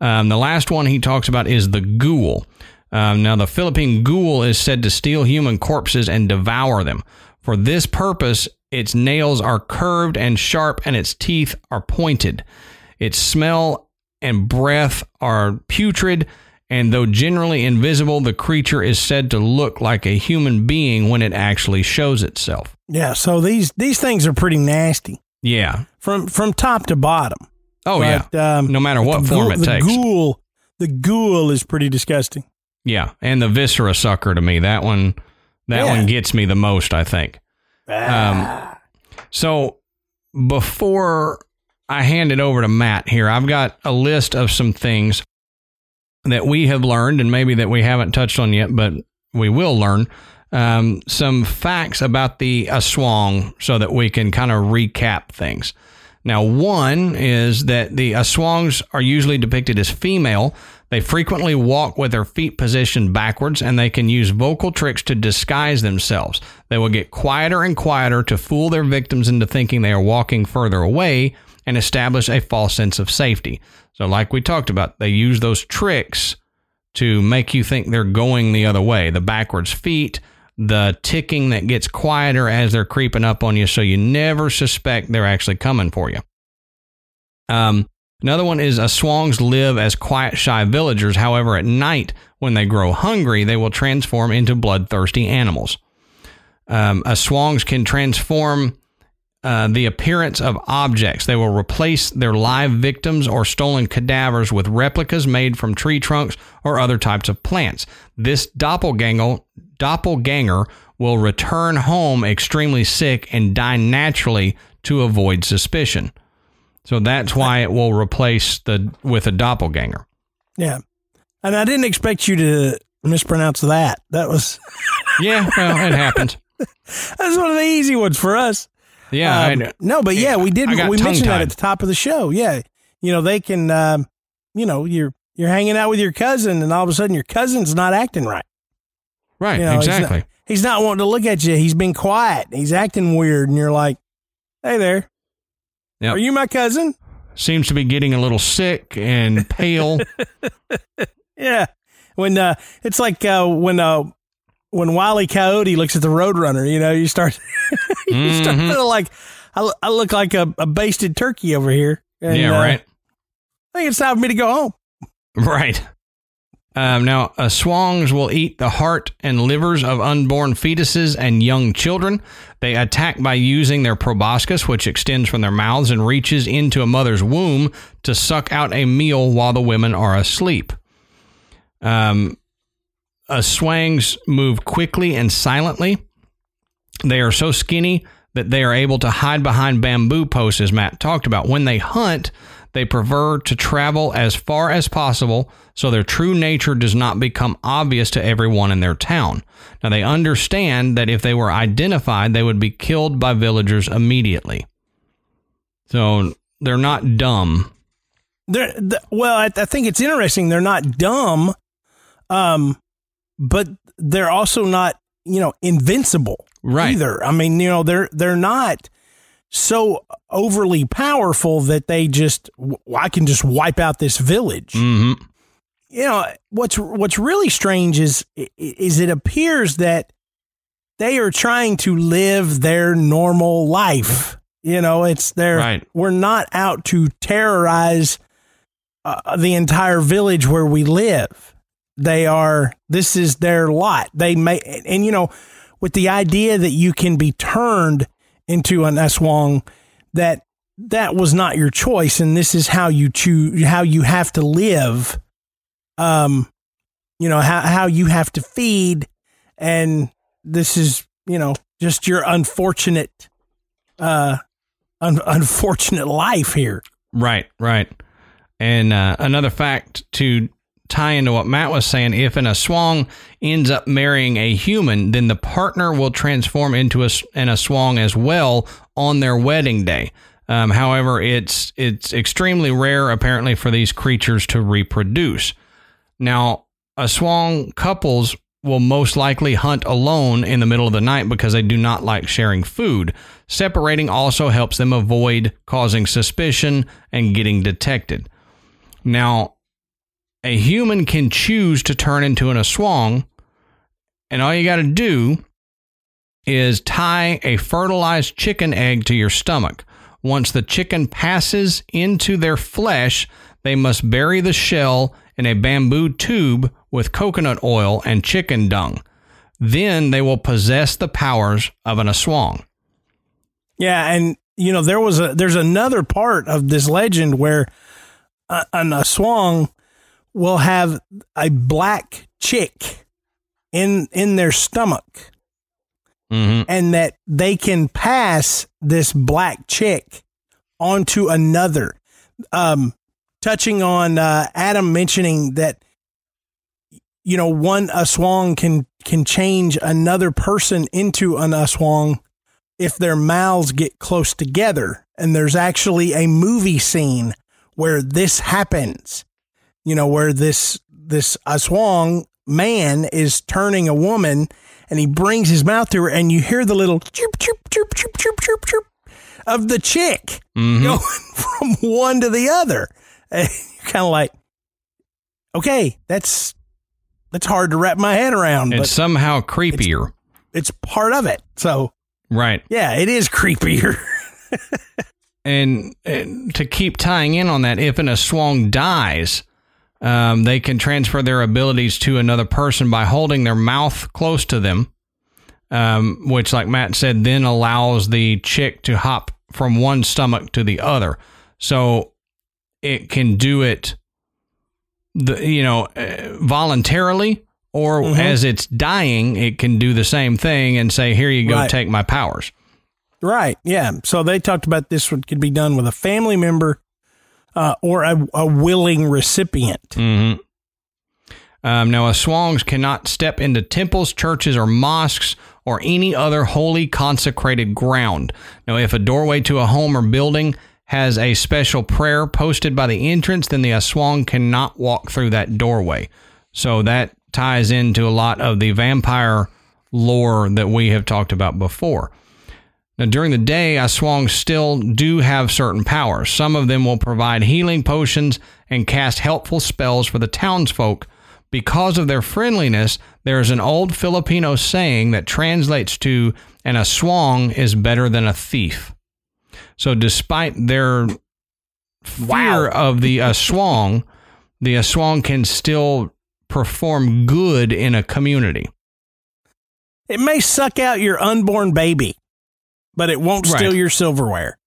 Um, the last one he talks about is the ghoul. Um, now, the Philippine ghoul is said to steal human corpses and devour them. For this purpose, its nails are curved and sharp, and its teeth are pointed. Its smell and breath are putrid, and though generally invisible, the creature is said to look like a human being when it actually shows itself. Yeah, so these these things are pretty nasty. Yeah, from from top to bottom. Oh but, yeah, um, no matter what form it the takes. Ghoul, the ghoul is pretty disgusting. Yeah, and the viscera sucker to me that one that yeah. one gets me the most. I think. Ah. Um, so before I hand it over to Matt here, I've got a list of some things that we have learned and maybe that we haven't touched on yet, but we will learn um, some facts about the Aswang so that we can kind of recap things. Now, one is that the Aswangs are usually depicted as female. They frequently walk with their feet positioned backwards and they can use vocal tricks to disguise themselves. They will get quieter and quieter to fool their victims into thinking they are walking further away and establish a false sense of safety. So, like we talked about, they use those tricks to make you think they're going the other way. The backwards feet, the ticking that gets quieter as they're creeping up on you, so you never suspect they're actually coming for you. Um, another one is aswangs live as quiet, shy villagers. However, at night, when they grow hungry, they will transform into bloodthirsty animals. Um, aswangs can transform uh, the appearance of objects. They will replace their live victims or stolen cadavers with replicas made from tree trunks or other types of plants. This doppelganger, doppelganger will return home extremely sick and die naturally to avoid suspicion. So that's why it will replace the with a doppelganger. Yeah. And I didn't expect you to mispronounce that. That was Yeah, well, it happens. That's one of the easy ones for us. Yeah, um, no, but yeah, we did. We mentioned that at the top of the show. Yeah, you know they can. Um, you know, you're you're hanging out with your cousin, and all of a sudden your cousin's not acting right. Right. You know, exactly. He's not, he's not wanting to look at you. He's been quiet. He's acting weird, and you're like, "Hey there, yep. are you my cousin?" Seems to be getting a little sick and pale. yeah, when uh, it's like uh, when uh, when Wiley Coyote looks at the Roadrunner, you know, you start you mm-hmm. start feeling like I, I, look like a, a, basted turkey over here. And, yeah, right. Uh, I think it's time for me to go home. Right. Um, now, uh, swangs will eat the heart and livers of unborn fetuses and young children. They attack by using their proboscis, which extends from their mouths and reaches into a mother's womb to suck out a meal while the women are asleep. Um, swangs move quickly and silently. They are so skinny that they are able to hide behind bamboo posts, as Matt talked about. When they hunt, they prefer to travel as far as possible so their true nature does not become obvious to everyone in their town. Now, they understand that if they were identified, they would be killed by villagers immediately. So they're not dumb. They're, well, I, I think it's interesting. They're not dumb, um, but they're also not, you know, invincible right. either. I mean, you know, they're they're not so overly powerful that they just I can just wipe out this village. Mm-hmm. You know what's what's really strange is is it appears that they are trying to live their normal life. You know, it's their Right. we're not out to terrorize uh, the entire village where we live. They are this is their lot. They may and you know with the idea that you can be turned into an Aswang that that was not your choice and this is how you choose how you have to live um you know how how you have to feed and this is you know just your unfortunate uh un- unfortunate life here Right, right. And uh, another fact to tie into what Matt was saying if an Aswang ends up marrying a human, then the partner will transform into a, an Aswang as well on their wedding day. Um, however, it's it's extremely rare apparently for these creatures to reproduce. Now, Aswang couples will most likely hunt alone in the middle of the night because they do not like sharing food. Separating also helps them avoid causing suspicion and getting detected. Now, a human can choose to turn into an Aswang, and all you got to do is tie a fertilized chicken egg to your stomach. Once the chicken passes into their flesh, they must bury the shell in a bamboo tube with coconut oil and chicken dung. Then they will possess the powers of an Aswang. yeah and you know there was a there's another part of this legend where an Aswang will have a black chick in in their stomach Mm-hmm. and that they can pass this black chick onto another. Um, touching on uh, Adam mentioning that, you know, one Aswang can can change another person into an Aswang if their mouths get close together. And there's actually a movie scene where this happens. You know, where this this Aswang man is turning a woman and he brings his mouth to her and you hear the little chirp chirp chirp chirp chirp chirp chirp of the chick Mhm. going from one to the other. And you're kind of like, okay, that's that's hard to wrap my head around, It's but somehow creepier. it's part of it. So right. yeah, it is creepier. and, and to keep tying in on that, if an Aswang dies, um, they can transfer their abilities to another person by holding their mouth close to them, um, which, like Matt said, then allows the chick to hop from one stomach to the other. So it can do it, the you know, uh, voluntarily. Or Mhm. as it's dying, it can do the same thing and say, "Here you go, Right. take my powers." Right. Yeah. So they talked about this could be done with a family member uh, or a, a willing recipient. Mm-hmm. Um, now, Aswangs cannot step into temples, churches, or mosques or any other holy consecrated ground. Now, if a doorway to a home or building has a special prayer posted by the entrance, then the Aswang cannot walk through that doorway. So that ties into a lot of the vampire lore that we have talked about before. Now, during the day, Aswangs still do have certain powers. Some of them will provide healing potions and cast helpful spells for the townsfolk. Because of their friendliness, there is an old Filipino saying that translates to an Aswang is better than a thief. So, despite their fear Wow. of the Aswang, the Aswang can still perform good in a community. It may suck out your unborn baby, but it won't steal your silverware.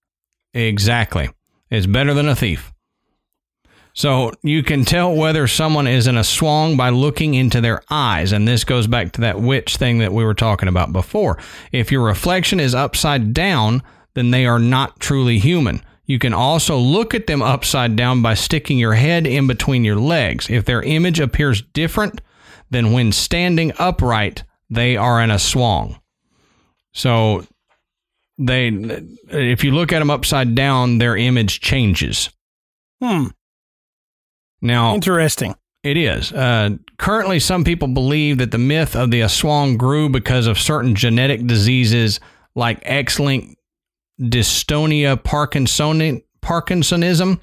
Exactly. It's better than a thief. So you can tell whether someone is in a swang by looking into their eyes. And this goes back to that witch thing that we were talking about before. If your reflection is upside down, then they are not truly human. You can also look at them upside down by sticking your head in between your legs. If their image appears different than when standing upright, they are in a swang. So they if you look at them upside down their image changes Hmm. now Interesting. it is uh, currently some people believe that the myth of the aswang grew because of certain genetic diseases like x-linked dystonia Parkinson, Parkinsonism.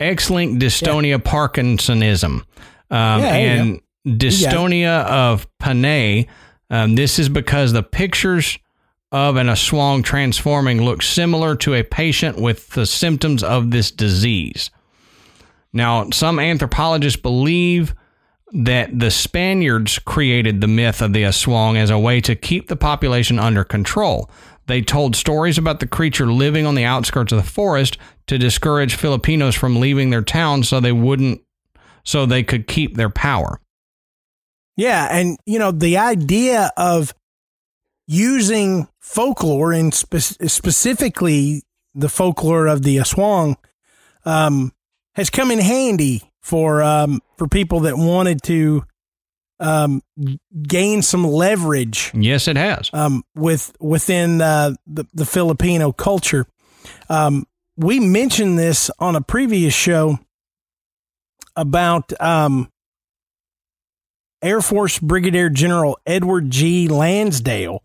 X-linked dystonia Parkinsonism. Um, Yeah, and dystonia of Panay. Um, this is because the pictures of an aswang transforming look similar to a patient with the symptoms of this disease. Now, some anthropologists believe that the Spaniards created the myth of the aswang as a way to keep the population under control. They told stories about the creature living on the outskirts of the forest to discourage Filipinos from leaving their town so they wouldn't so they could keep their power. Yeah, and you know the idea of using folklore and spe- specifically the folklore of the Aswang um, has come in handy for um, for people that wanted to um, gain some leverage Yes, it has. um, with within uh, the the Filipino culture. Um, we mentioned this on a previous show about um, Air Force Brigadier General Edward G. Lansdale,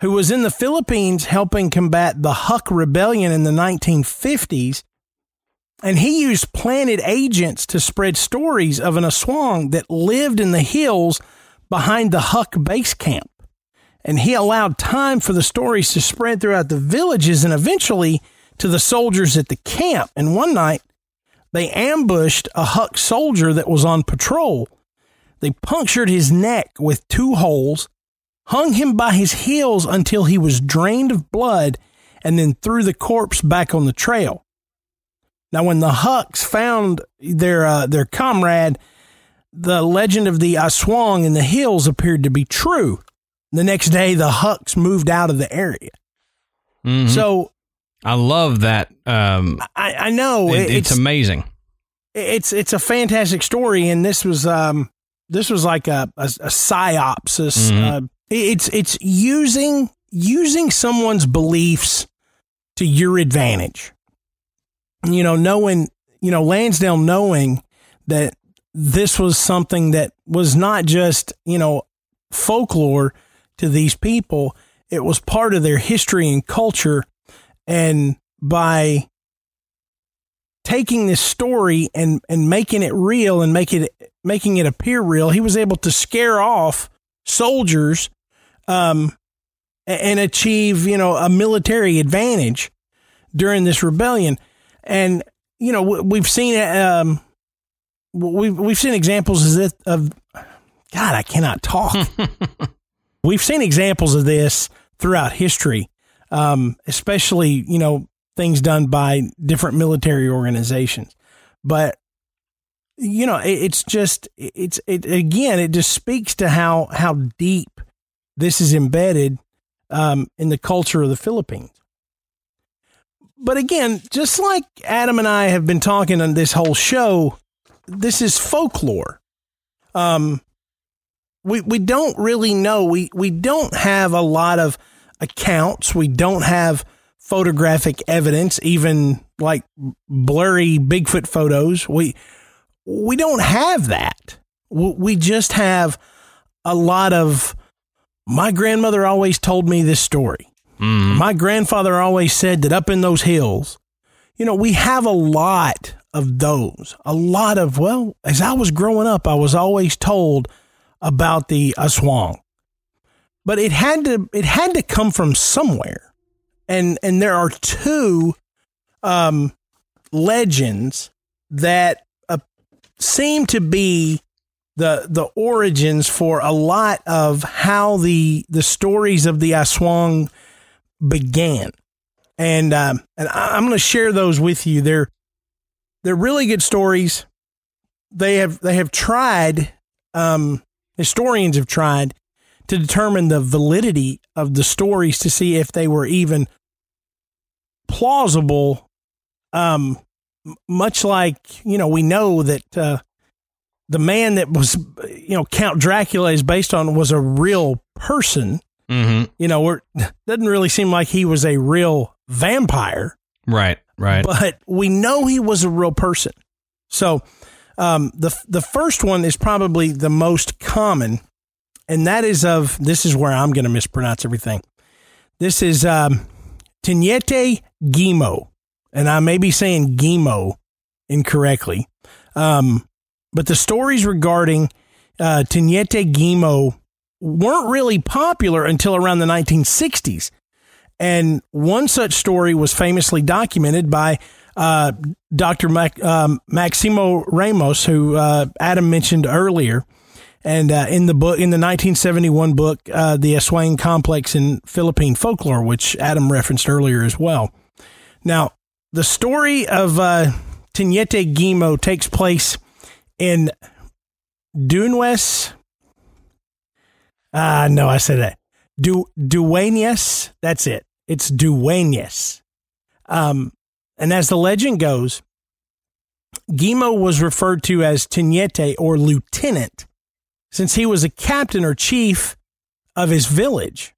who was in the Philippines helping combat the Huk Rebellion in the 1950s. And he used planted agents to spread stories of an Aswang that lived in the hills behind the Huk base camp and he allowed time for the stories to spread throughout the villages and eventually to the soldiers at the camp. And one night, they ambushed a Huk soldier that was on patrol. They punctured his neck with two holes, hung him by his heels until he was drained of blood, and then threw the corpse back on the trail. Now, when the Huks found their uh, their comrade, the legend of the Aswang in the hills appeared to be true. The next day, the Huks moved out of the area. Mhm. So I love that. Um, I, I know it- it- it's, it's amazing. it's it's a fantastic story, and this was um this was like a a, a psyops. a Mhm. uh, it's it's using using someone's beliefs to your advantage. You know, knowing you know Lansdale knowing that this was something that was not just you know folklore to these people; it was part of their history and culture, and by taking this story and and making it real and make it making it appear real, he was able to scare off soldiers um and achieve, you know, a military advantage during this rebellion. And you know, we- we've seen um we've we've seen examples of this, of God, I cannot talk. we've seen examples of this throughout history, um, especially you know things done by different military organizations. But you know, it, it's just it's it again. It just speaks to how how deep this is embedded um, in the culture of the Philippines. But again, just like Adam and I have been talking on this whole show, this is folklore. Um, we we don't really know. We we don't have a lot of accounts. We don't have photographic evidence, even like blurry Bigfoot photos. We we don't have that. We just have a lot of. My grandmother always told me this story. Mhm. My grandfather always said that up in those hills, you know, we have a lot of those. A lot of, well, as I was growing up, I was always told about the Aswang. But it had to it had to come from somewhere. And and there are two um legends that seem to be the the origins for a lot of how the the stories of the Aswang began, and um, and I, I'm going to share those with you. They're they're really good stories. They have they have tried um, historians have tried to determine the validity of the stories to see if they were even plausible. Um, much like you know we know that uh, the man that was you know Count Dracula is based on was a real person Mhm. you know, we're doesn't really seem like he was a real vampire, Right. Right. but we know he was a real person. So, um, the the first one is probably the most common, and that is of this is where I'm going to mispronounce everything. This is um, Guimo, and I may be saying Guimo incorrectly, um, but the stories regarding uh, Teniente Guimo weren't really popular until around the 1960s. And one such story was famously documented by uh, Dr. Mac, um, Maximo Ramos, who uh, Adam mentioned earlier. And uh, in the book, in the 1971 book, uh, The Aswang Complex in Philippine Folklore, which Adam referenced earlier as well. Now, the story of uh, Teniente Guimo takes place in Dunwes. Ah, no, I said that. Du Dueñas. That's it. It's Dueñas. Um, and as the legend goes, Gimo was referred to as Teniente or lieutenant since he was a captain or chief of his village.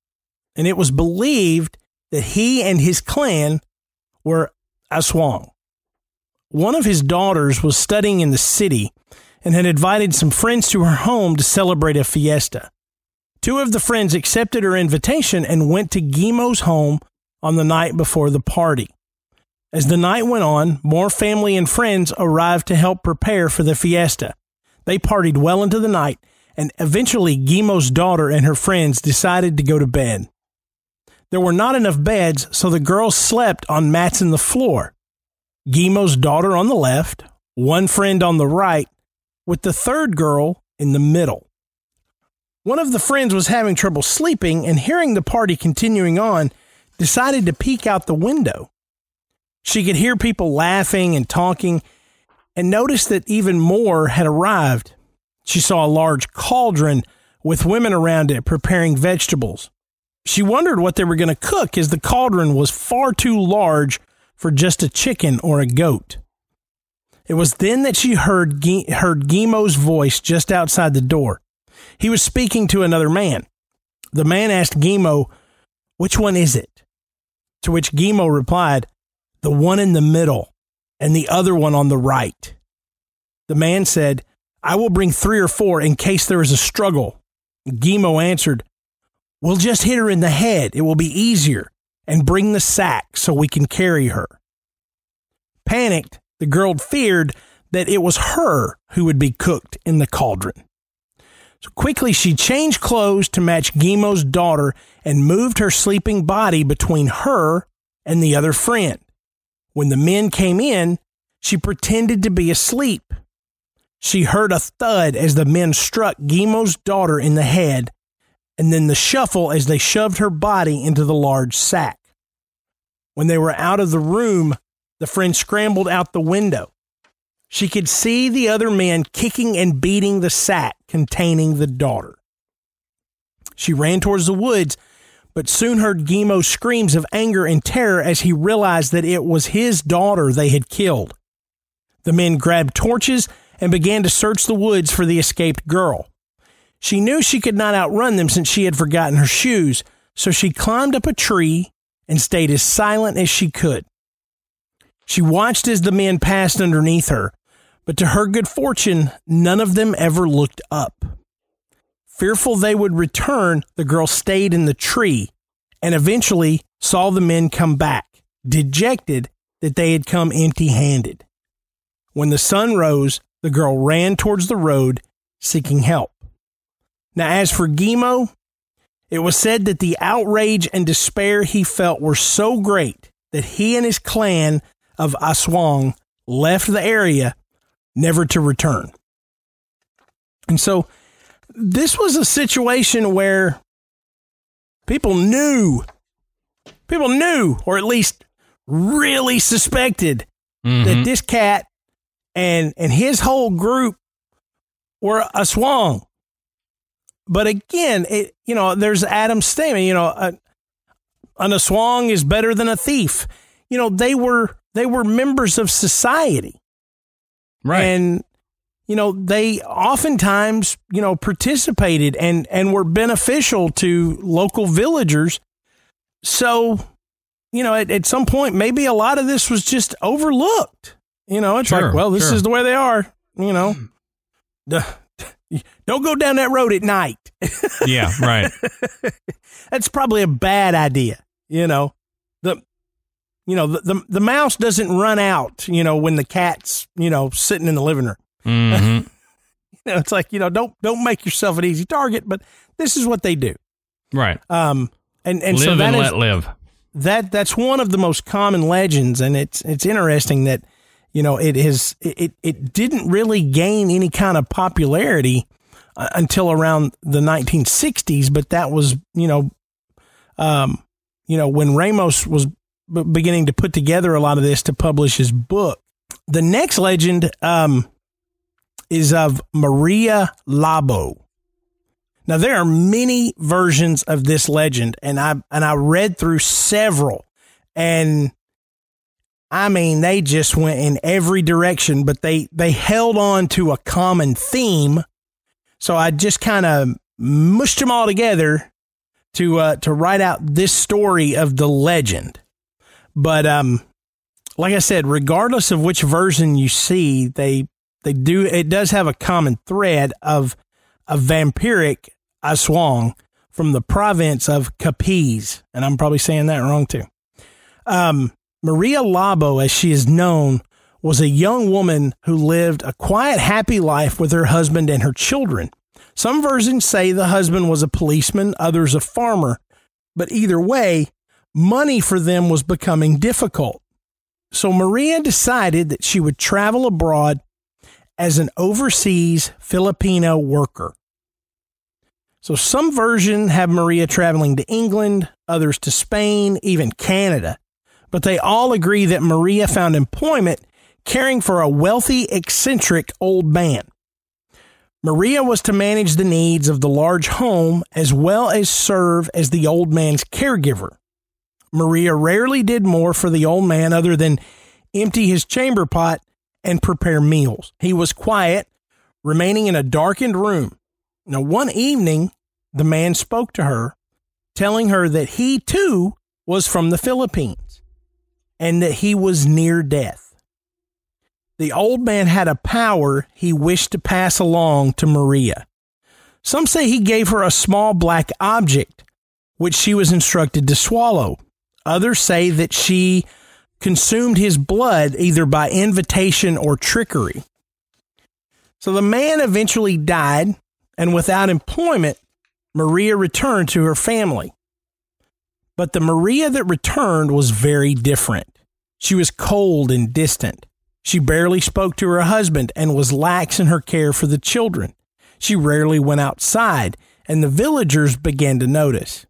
And it was believed that he and his clan were Aswang. One of his daughters was studying in the city and had invited some friends to her home to celebrate a fiesta. Two of the friends accepted her invitation and went to Gimo's home on the night before the party. As the night went on, more family and friends arrived to help prepare for the fiesta. They partied well into the night and eventually Gimo's daughter and her friends decided to go to bed. There were not enough beds, so the girls slept on mats in the floor. Guimo's daughter on the left, one friend on the right, with the third girl in the middle. One of the friends was having trouble sleeping and hearing the party continuing on, decided to peek out the window. She could hear people laughing and talking and noticed that even more had arrived. She saw a large cauldron with women around it preparing vegetables. She wondered what they were going to cook as the cauldron was far too large for just a chicken or a goat. It was then that she heard, heard Guimo's voice just outside the door. He was speaking to another man. The man asked Gimo, Which one is it? To which Gimo replied, The one in the middle and the other one on the right. The man said, I will bring three or four in case there is a struggle. Gimo answered, We'll just hit her in the head. It will be easier. And bring the sack so we can carry her. Panicked, the girl feared that it was her who would be cooked in the cauldron. So quickly she changed clothes to match Guimo's daughter and moved her sleeping body between her and the other friend. When the men came in, she pretended to be asleep she heard a thud as the men struck Guimo's daughter in the head, and then the shuffle as they shoved her body into the large sack. When they were out of the room, the friend scrambled out the window. She could see the other men kicking and beating the sack containing the daughter. She ran towards the woods, but soon heard Gimo's screams of anger and terror as he realized that it was his daughter they had killed. The men grabbed torches and began to search the woods for the escaped girl. She knew she could not outrun them since she had forgotten her shoes, so she climbed up a tree and stayed as silent as she could. She watched as the men passed underneath her, but to her good fortune, none of them ever looked up. Fearful they would return, the girl stayed in the tree and eventually saw the men come back, dejected that they had come empty handed. When the sun rose, the girl ran towards the road seeking help. Now, as for Guimo, it was said that the outrage and despair he felt were so great that he and his clan of Aswang left the area never to return. And so this was a situation where people knew, people knew, or at least really suspected mm-hmm. that this cat and and his whole group were Aswang. But again, it you know, there's Adam's statement. You know, a, an Aswang is better than a thief. You know, they were they were members of society, right? And you know, they oftentimes you know participated and and were beneficial to local villagers. So, you know, at, at some point, maybe a lot of this was just overlooked. You know, it's sure, like, well, this sure. is the way they are. You know, hmm. Don't go down that road at night. yeah, right. That's probably a bad idea. You know, the You know, the, the, the mouse doesn't run out, you know, when the cat's, you know, sitting in the living room. Mm-hmm. You know, it's like, you know, don't don't make yourself an easy target, but this is what they do. right. Um and, and live so that and is let live. that that's one of the most common legends and it's it's interesting that you know it has it it didn't really gain any kind of popularity uh, until around the 1960s but that was you know um you know when Ramos was b- beginning to put together a lot of this to publish his book the next legend um is of Maria Labo now there are many versions of this legend, and I and I read through several, and I mean they just went in every direction, but they they held on to a common theme. So I just kind of mushed them all together to uh, to write out this story of the legend. But um, like I said, regardless of which version you see, they they do it does have a common thread of a vampiric Aswang from the province of Capiz, and I'm probably saying that wrong too. Um, Maria Labo, as she is known, was a young woman who lived a quiet, happy life with her husband and her children. Some versions say the husband was a policeman, others a farmer, but either way, money for them was becoming difficult. So Maria decided that she would travel abroad as an overseas Filipino worker. So some version have Maria traveling to England, others to Spain, even Canada. But they all agree that Maria found employment caring for a wealthy, eccentric old man. Maria was to manage the needs of the large home as well as serve as the old man's caregiver. Maria rarely did more for the old man other than empty his chamber pot and prepare meals. He was quiet, remaining in a darkened room. Now, one evening, the man spoke to her, telling her that he too was from the Philippines and that he was near death. The old man had a power he wished to pass along to Maria. Some say he gave her a small black object, which she was instructed to swallow. Others say that she consumed his blood either by invitation or trickery. So the man eventually died, and without employment, Maria returned to her family. But the Maria that returned was very different. She was cold and distant. She barely spoke to her husband and was lax in her care for the children. She rarely went outside, and the villagers began to notice.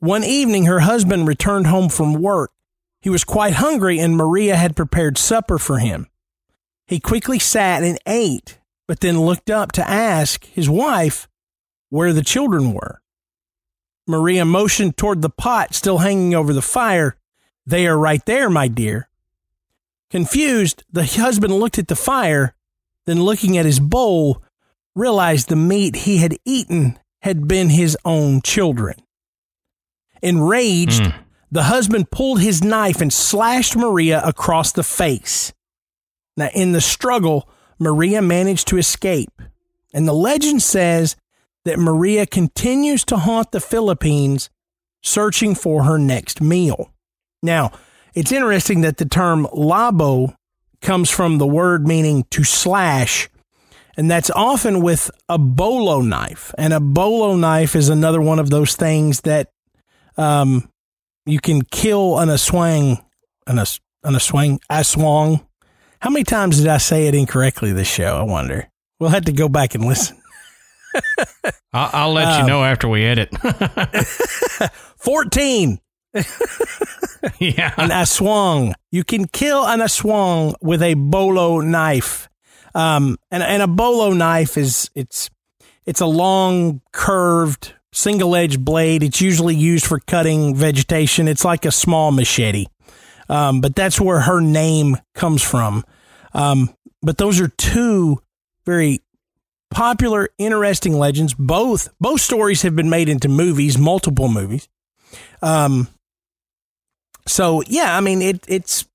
One evening, her husband returned home from work. He was quite hungry, and Maria had prepared supper for him. He quickly sat and ate, but then looked up to ask his wife where the children were. Maria motioned toward the pot still hanging over the fire. They are right there, my dear. Confused, the husband looked at the fire, then looking at his bowl, realized the meat he had eaten had been his own children. Enraged, Mm. the husband pulled his knife and slashed Maria across the face. Now, in the struggle, Maria managed to escape. And the legend says that Maria continues to haunt the Philippines searching for her next meal. Now, it's interesting that the term labo comes from the word meaning to slash, and that's often with a bolo knife. And a bolo knife is another one of those things that um, you can kill on an aswang, an, as, an aswang, aswang. How many times did I say it incorrectly this show? I wonder. We'll have to go back and listen. I'll, I'll let Um, you know after we edit. 14. yeah. an aswang. You can kill an aswang with a bolo knife. Um, and, and a bolo knife is it's it's a long curved single edged blade. It's usually used for cutting vegetation. It's like a small machete. Um, but that's where her name comes from. Um, but those are two very popular, interesting legends. Both both stories have been made into movies, multiple movies. Um, so yeah, I mean it it's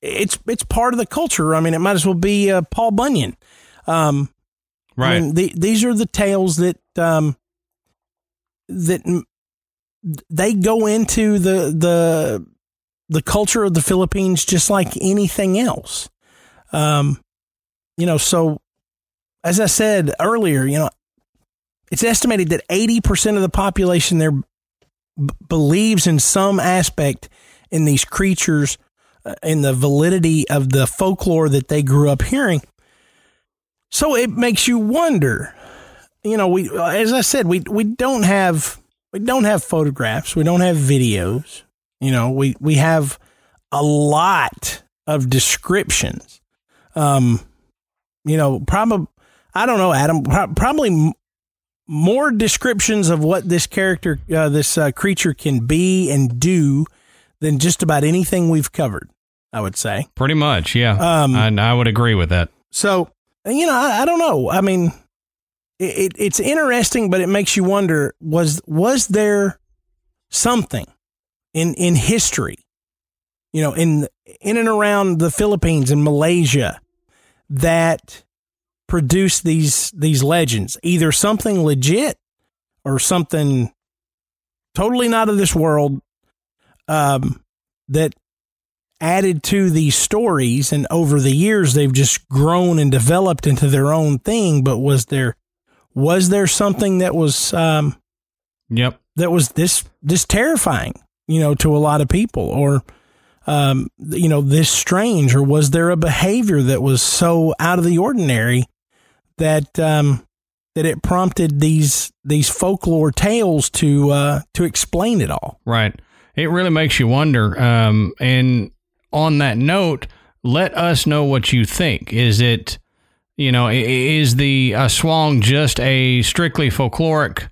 it's it's part of the culture. I mean, it might as well be uh, Paul Bunyan. Um, right. I mean, the, these are the tales that um, that they go into the the the culture of the Philippines just like anything else. Um, you know, so as I said earlier, you know, it's estimated that 80% of the population there b- believes in some aspect in these creatures, uh, in the validity of the folklore that they grew up hearing. So it makes you wonder. You know, we as I said, we we don't have we don't have photographs, we don't have videos. You know, we we have a lot of descriptions. Um, you know, probably I don't know, Adam. Pro- probably more descriptions of what this character, uh, this uh, creature can be and do than just about anything we've covered. I would say. Pretty much, yeah. Um, and I would agree with that. So, you know, I, I don't know. I mean, it, it, it's interesting, but it makes you wonder: was was there something in in history, you know, in in and around the Philippines and Malaysia that produced these these legends? Either something legit or something totally not of this world um, that added to these stories and over the years they've just grown and developed into their own thing but was there was there something that was um Yep. that was this this terrifying you know to a lot of people or um you know this strange or was there a behavior that was so out of the ordinary that um that it prompted these these folklore tales to uh to explain it all Right. It really makes you wonder. Um, and on that note, let us know what you think. Is it, you know, is the uh, swang just a strictly folkloric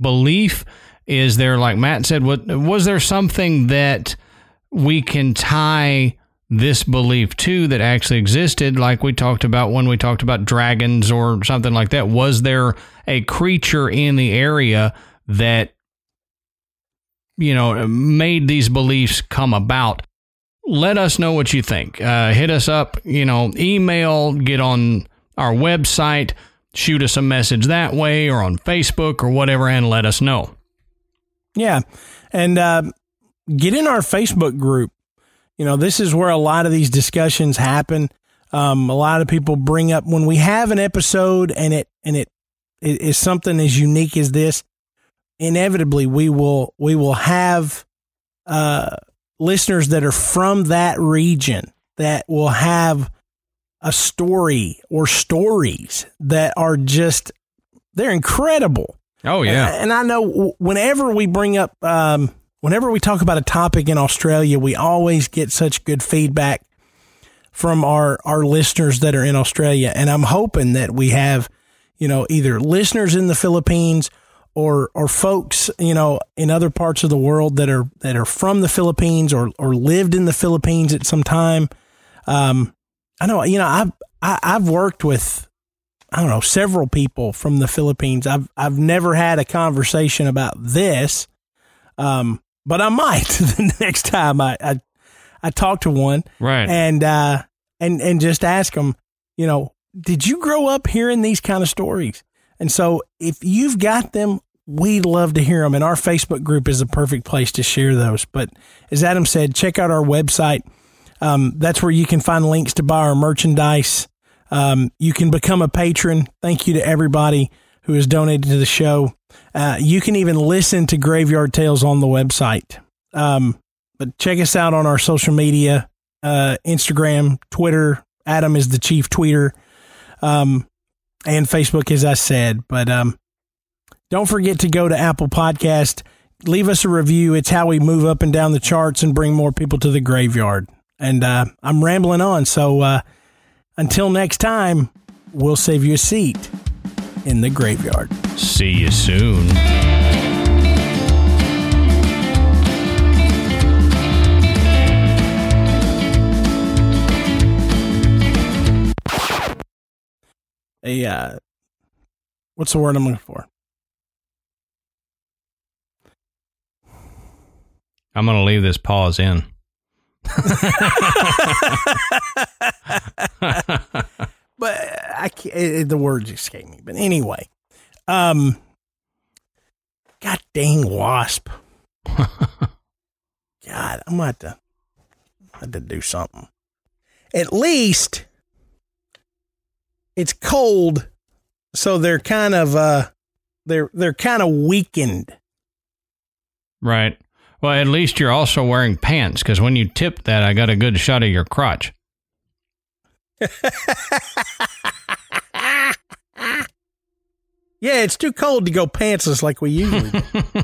belief? Is there, like Matt said, what was there something that we can tie this belief to that actually existed, like we talked about when we talked about dragons or something like that? Was there a creature in the area that you know, made these beliefs come about. Let us know what you think. Uh, hit us up, you know, email, get on our website, shoot us a message that way or on Facebook or whatever, and let us know. Yeah. And uh, get in our Facebook group. You know, this is where a lot of these discussions happen. Um, a lot of people bring up when we have an episode and it and it, it is something as unique as this. Inevitably, we will we will have uh, listeners that are from that region that will have a story or stories that are just they're incredible. Oh, yeah. And, and I know whenever we bring up, um, whenever we talk about a topic in Australia, we always get such good feedback from our, our listeners that are in Australia. And I'm hoping that we have, you know, either listeners in the Philippines or, or folks, you know, in other parts of the world that are, that are from the Philippines or, or lived in the Philippines at some time. Um, I know, you know, I've, I, I've worked with, I don't know, several people from the Philippines. I've I've never had a conversation about this, um, but I might the next time I I, I talk to one Right. and uh, and and just ask them, you know, did you grow up hearing these kind of stories? And so if you've got them, we'd love to hear them. And our Facebook group is a perfect place to share those. But as Adam said, check out our website. Um, that's where you can find links to buy our merchandise. Um, you can become a patron. Thank you to everybody who has donated to the show. Uh, you can even listen to Graveyard Tales on the website. Um, but check us out on our social media uh, Instagram, Twitter. Adam is the chief tweeter, um, and Facebook, as I said. But um, don't forget to go to Apple Podcast. Leave us a review. It's how we move up and down the charts and bring more people to the graveyard. And uh, I'm rambling on. So uh, until next time, we'll save you a seat in the graveyard. See you soon. A uh, what's the word I'm looking for? I'm going to leave this pause in. but I can't, it, the words escape me. But anyway, um, God dang wasp. God, I'm about to. had to do something. At least it's cold, so they're kind of uh they're they're kind of weakened. Right. Well, at least you're also wearing pants because when you tipped that, I got a good shot of your crotch. Yeah, it's too cold to go pantsless like we usually do.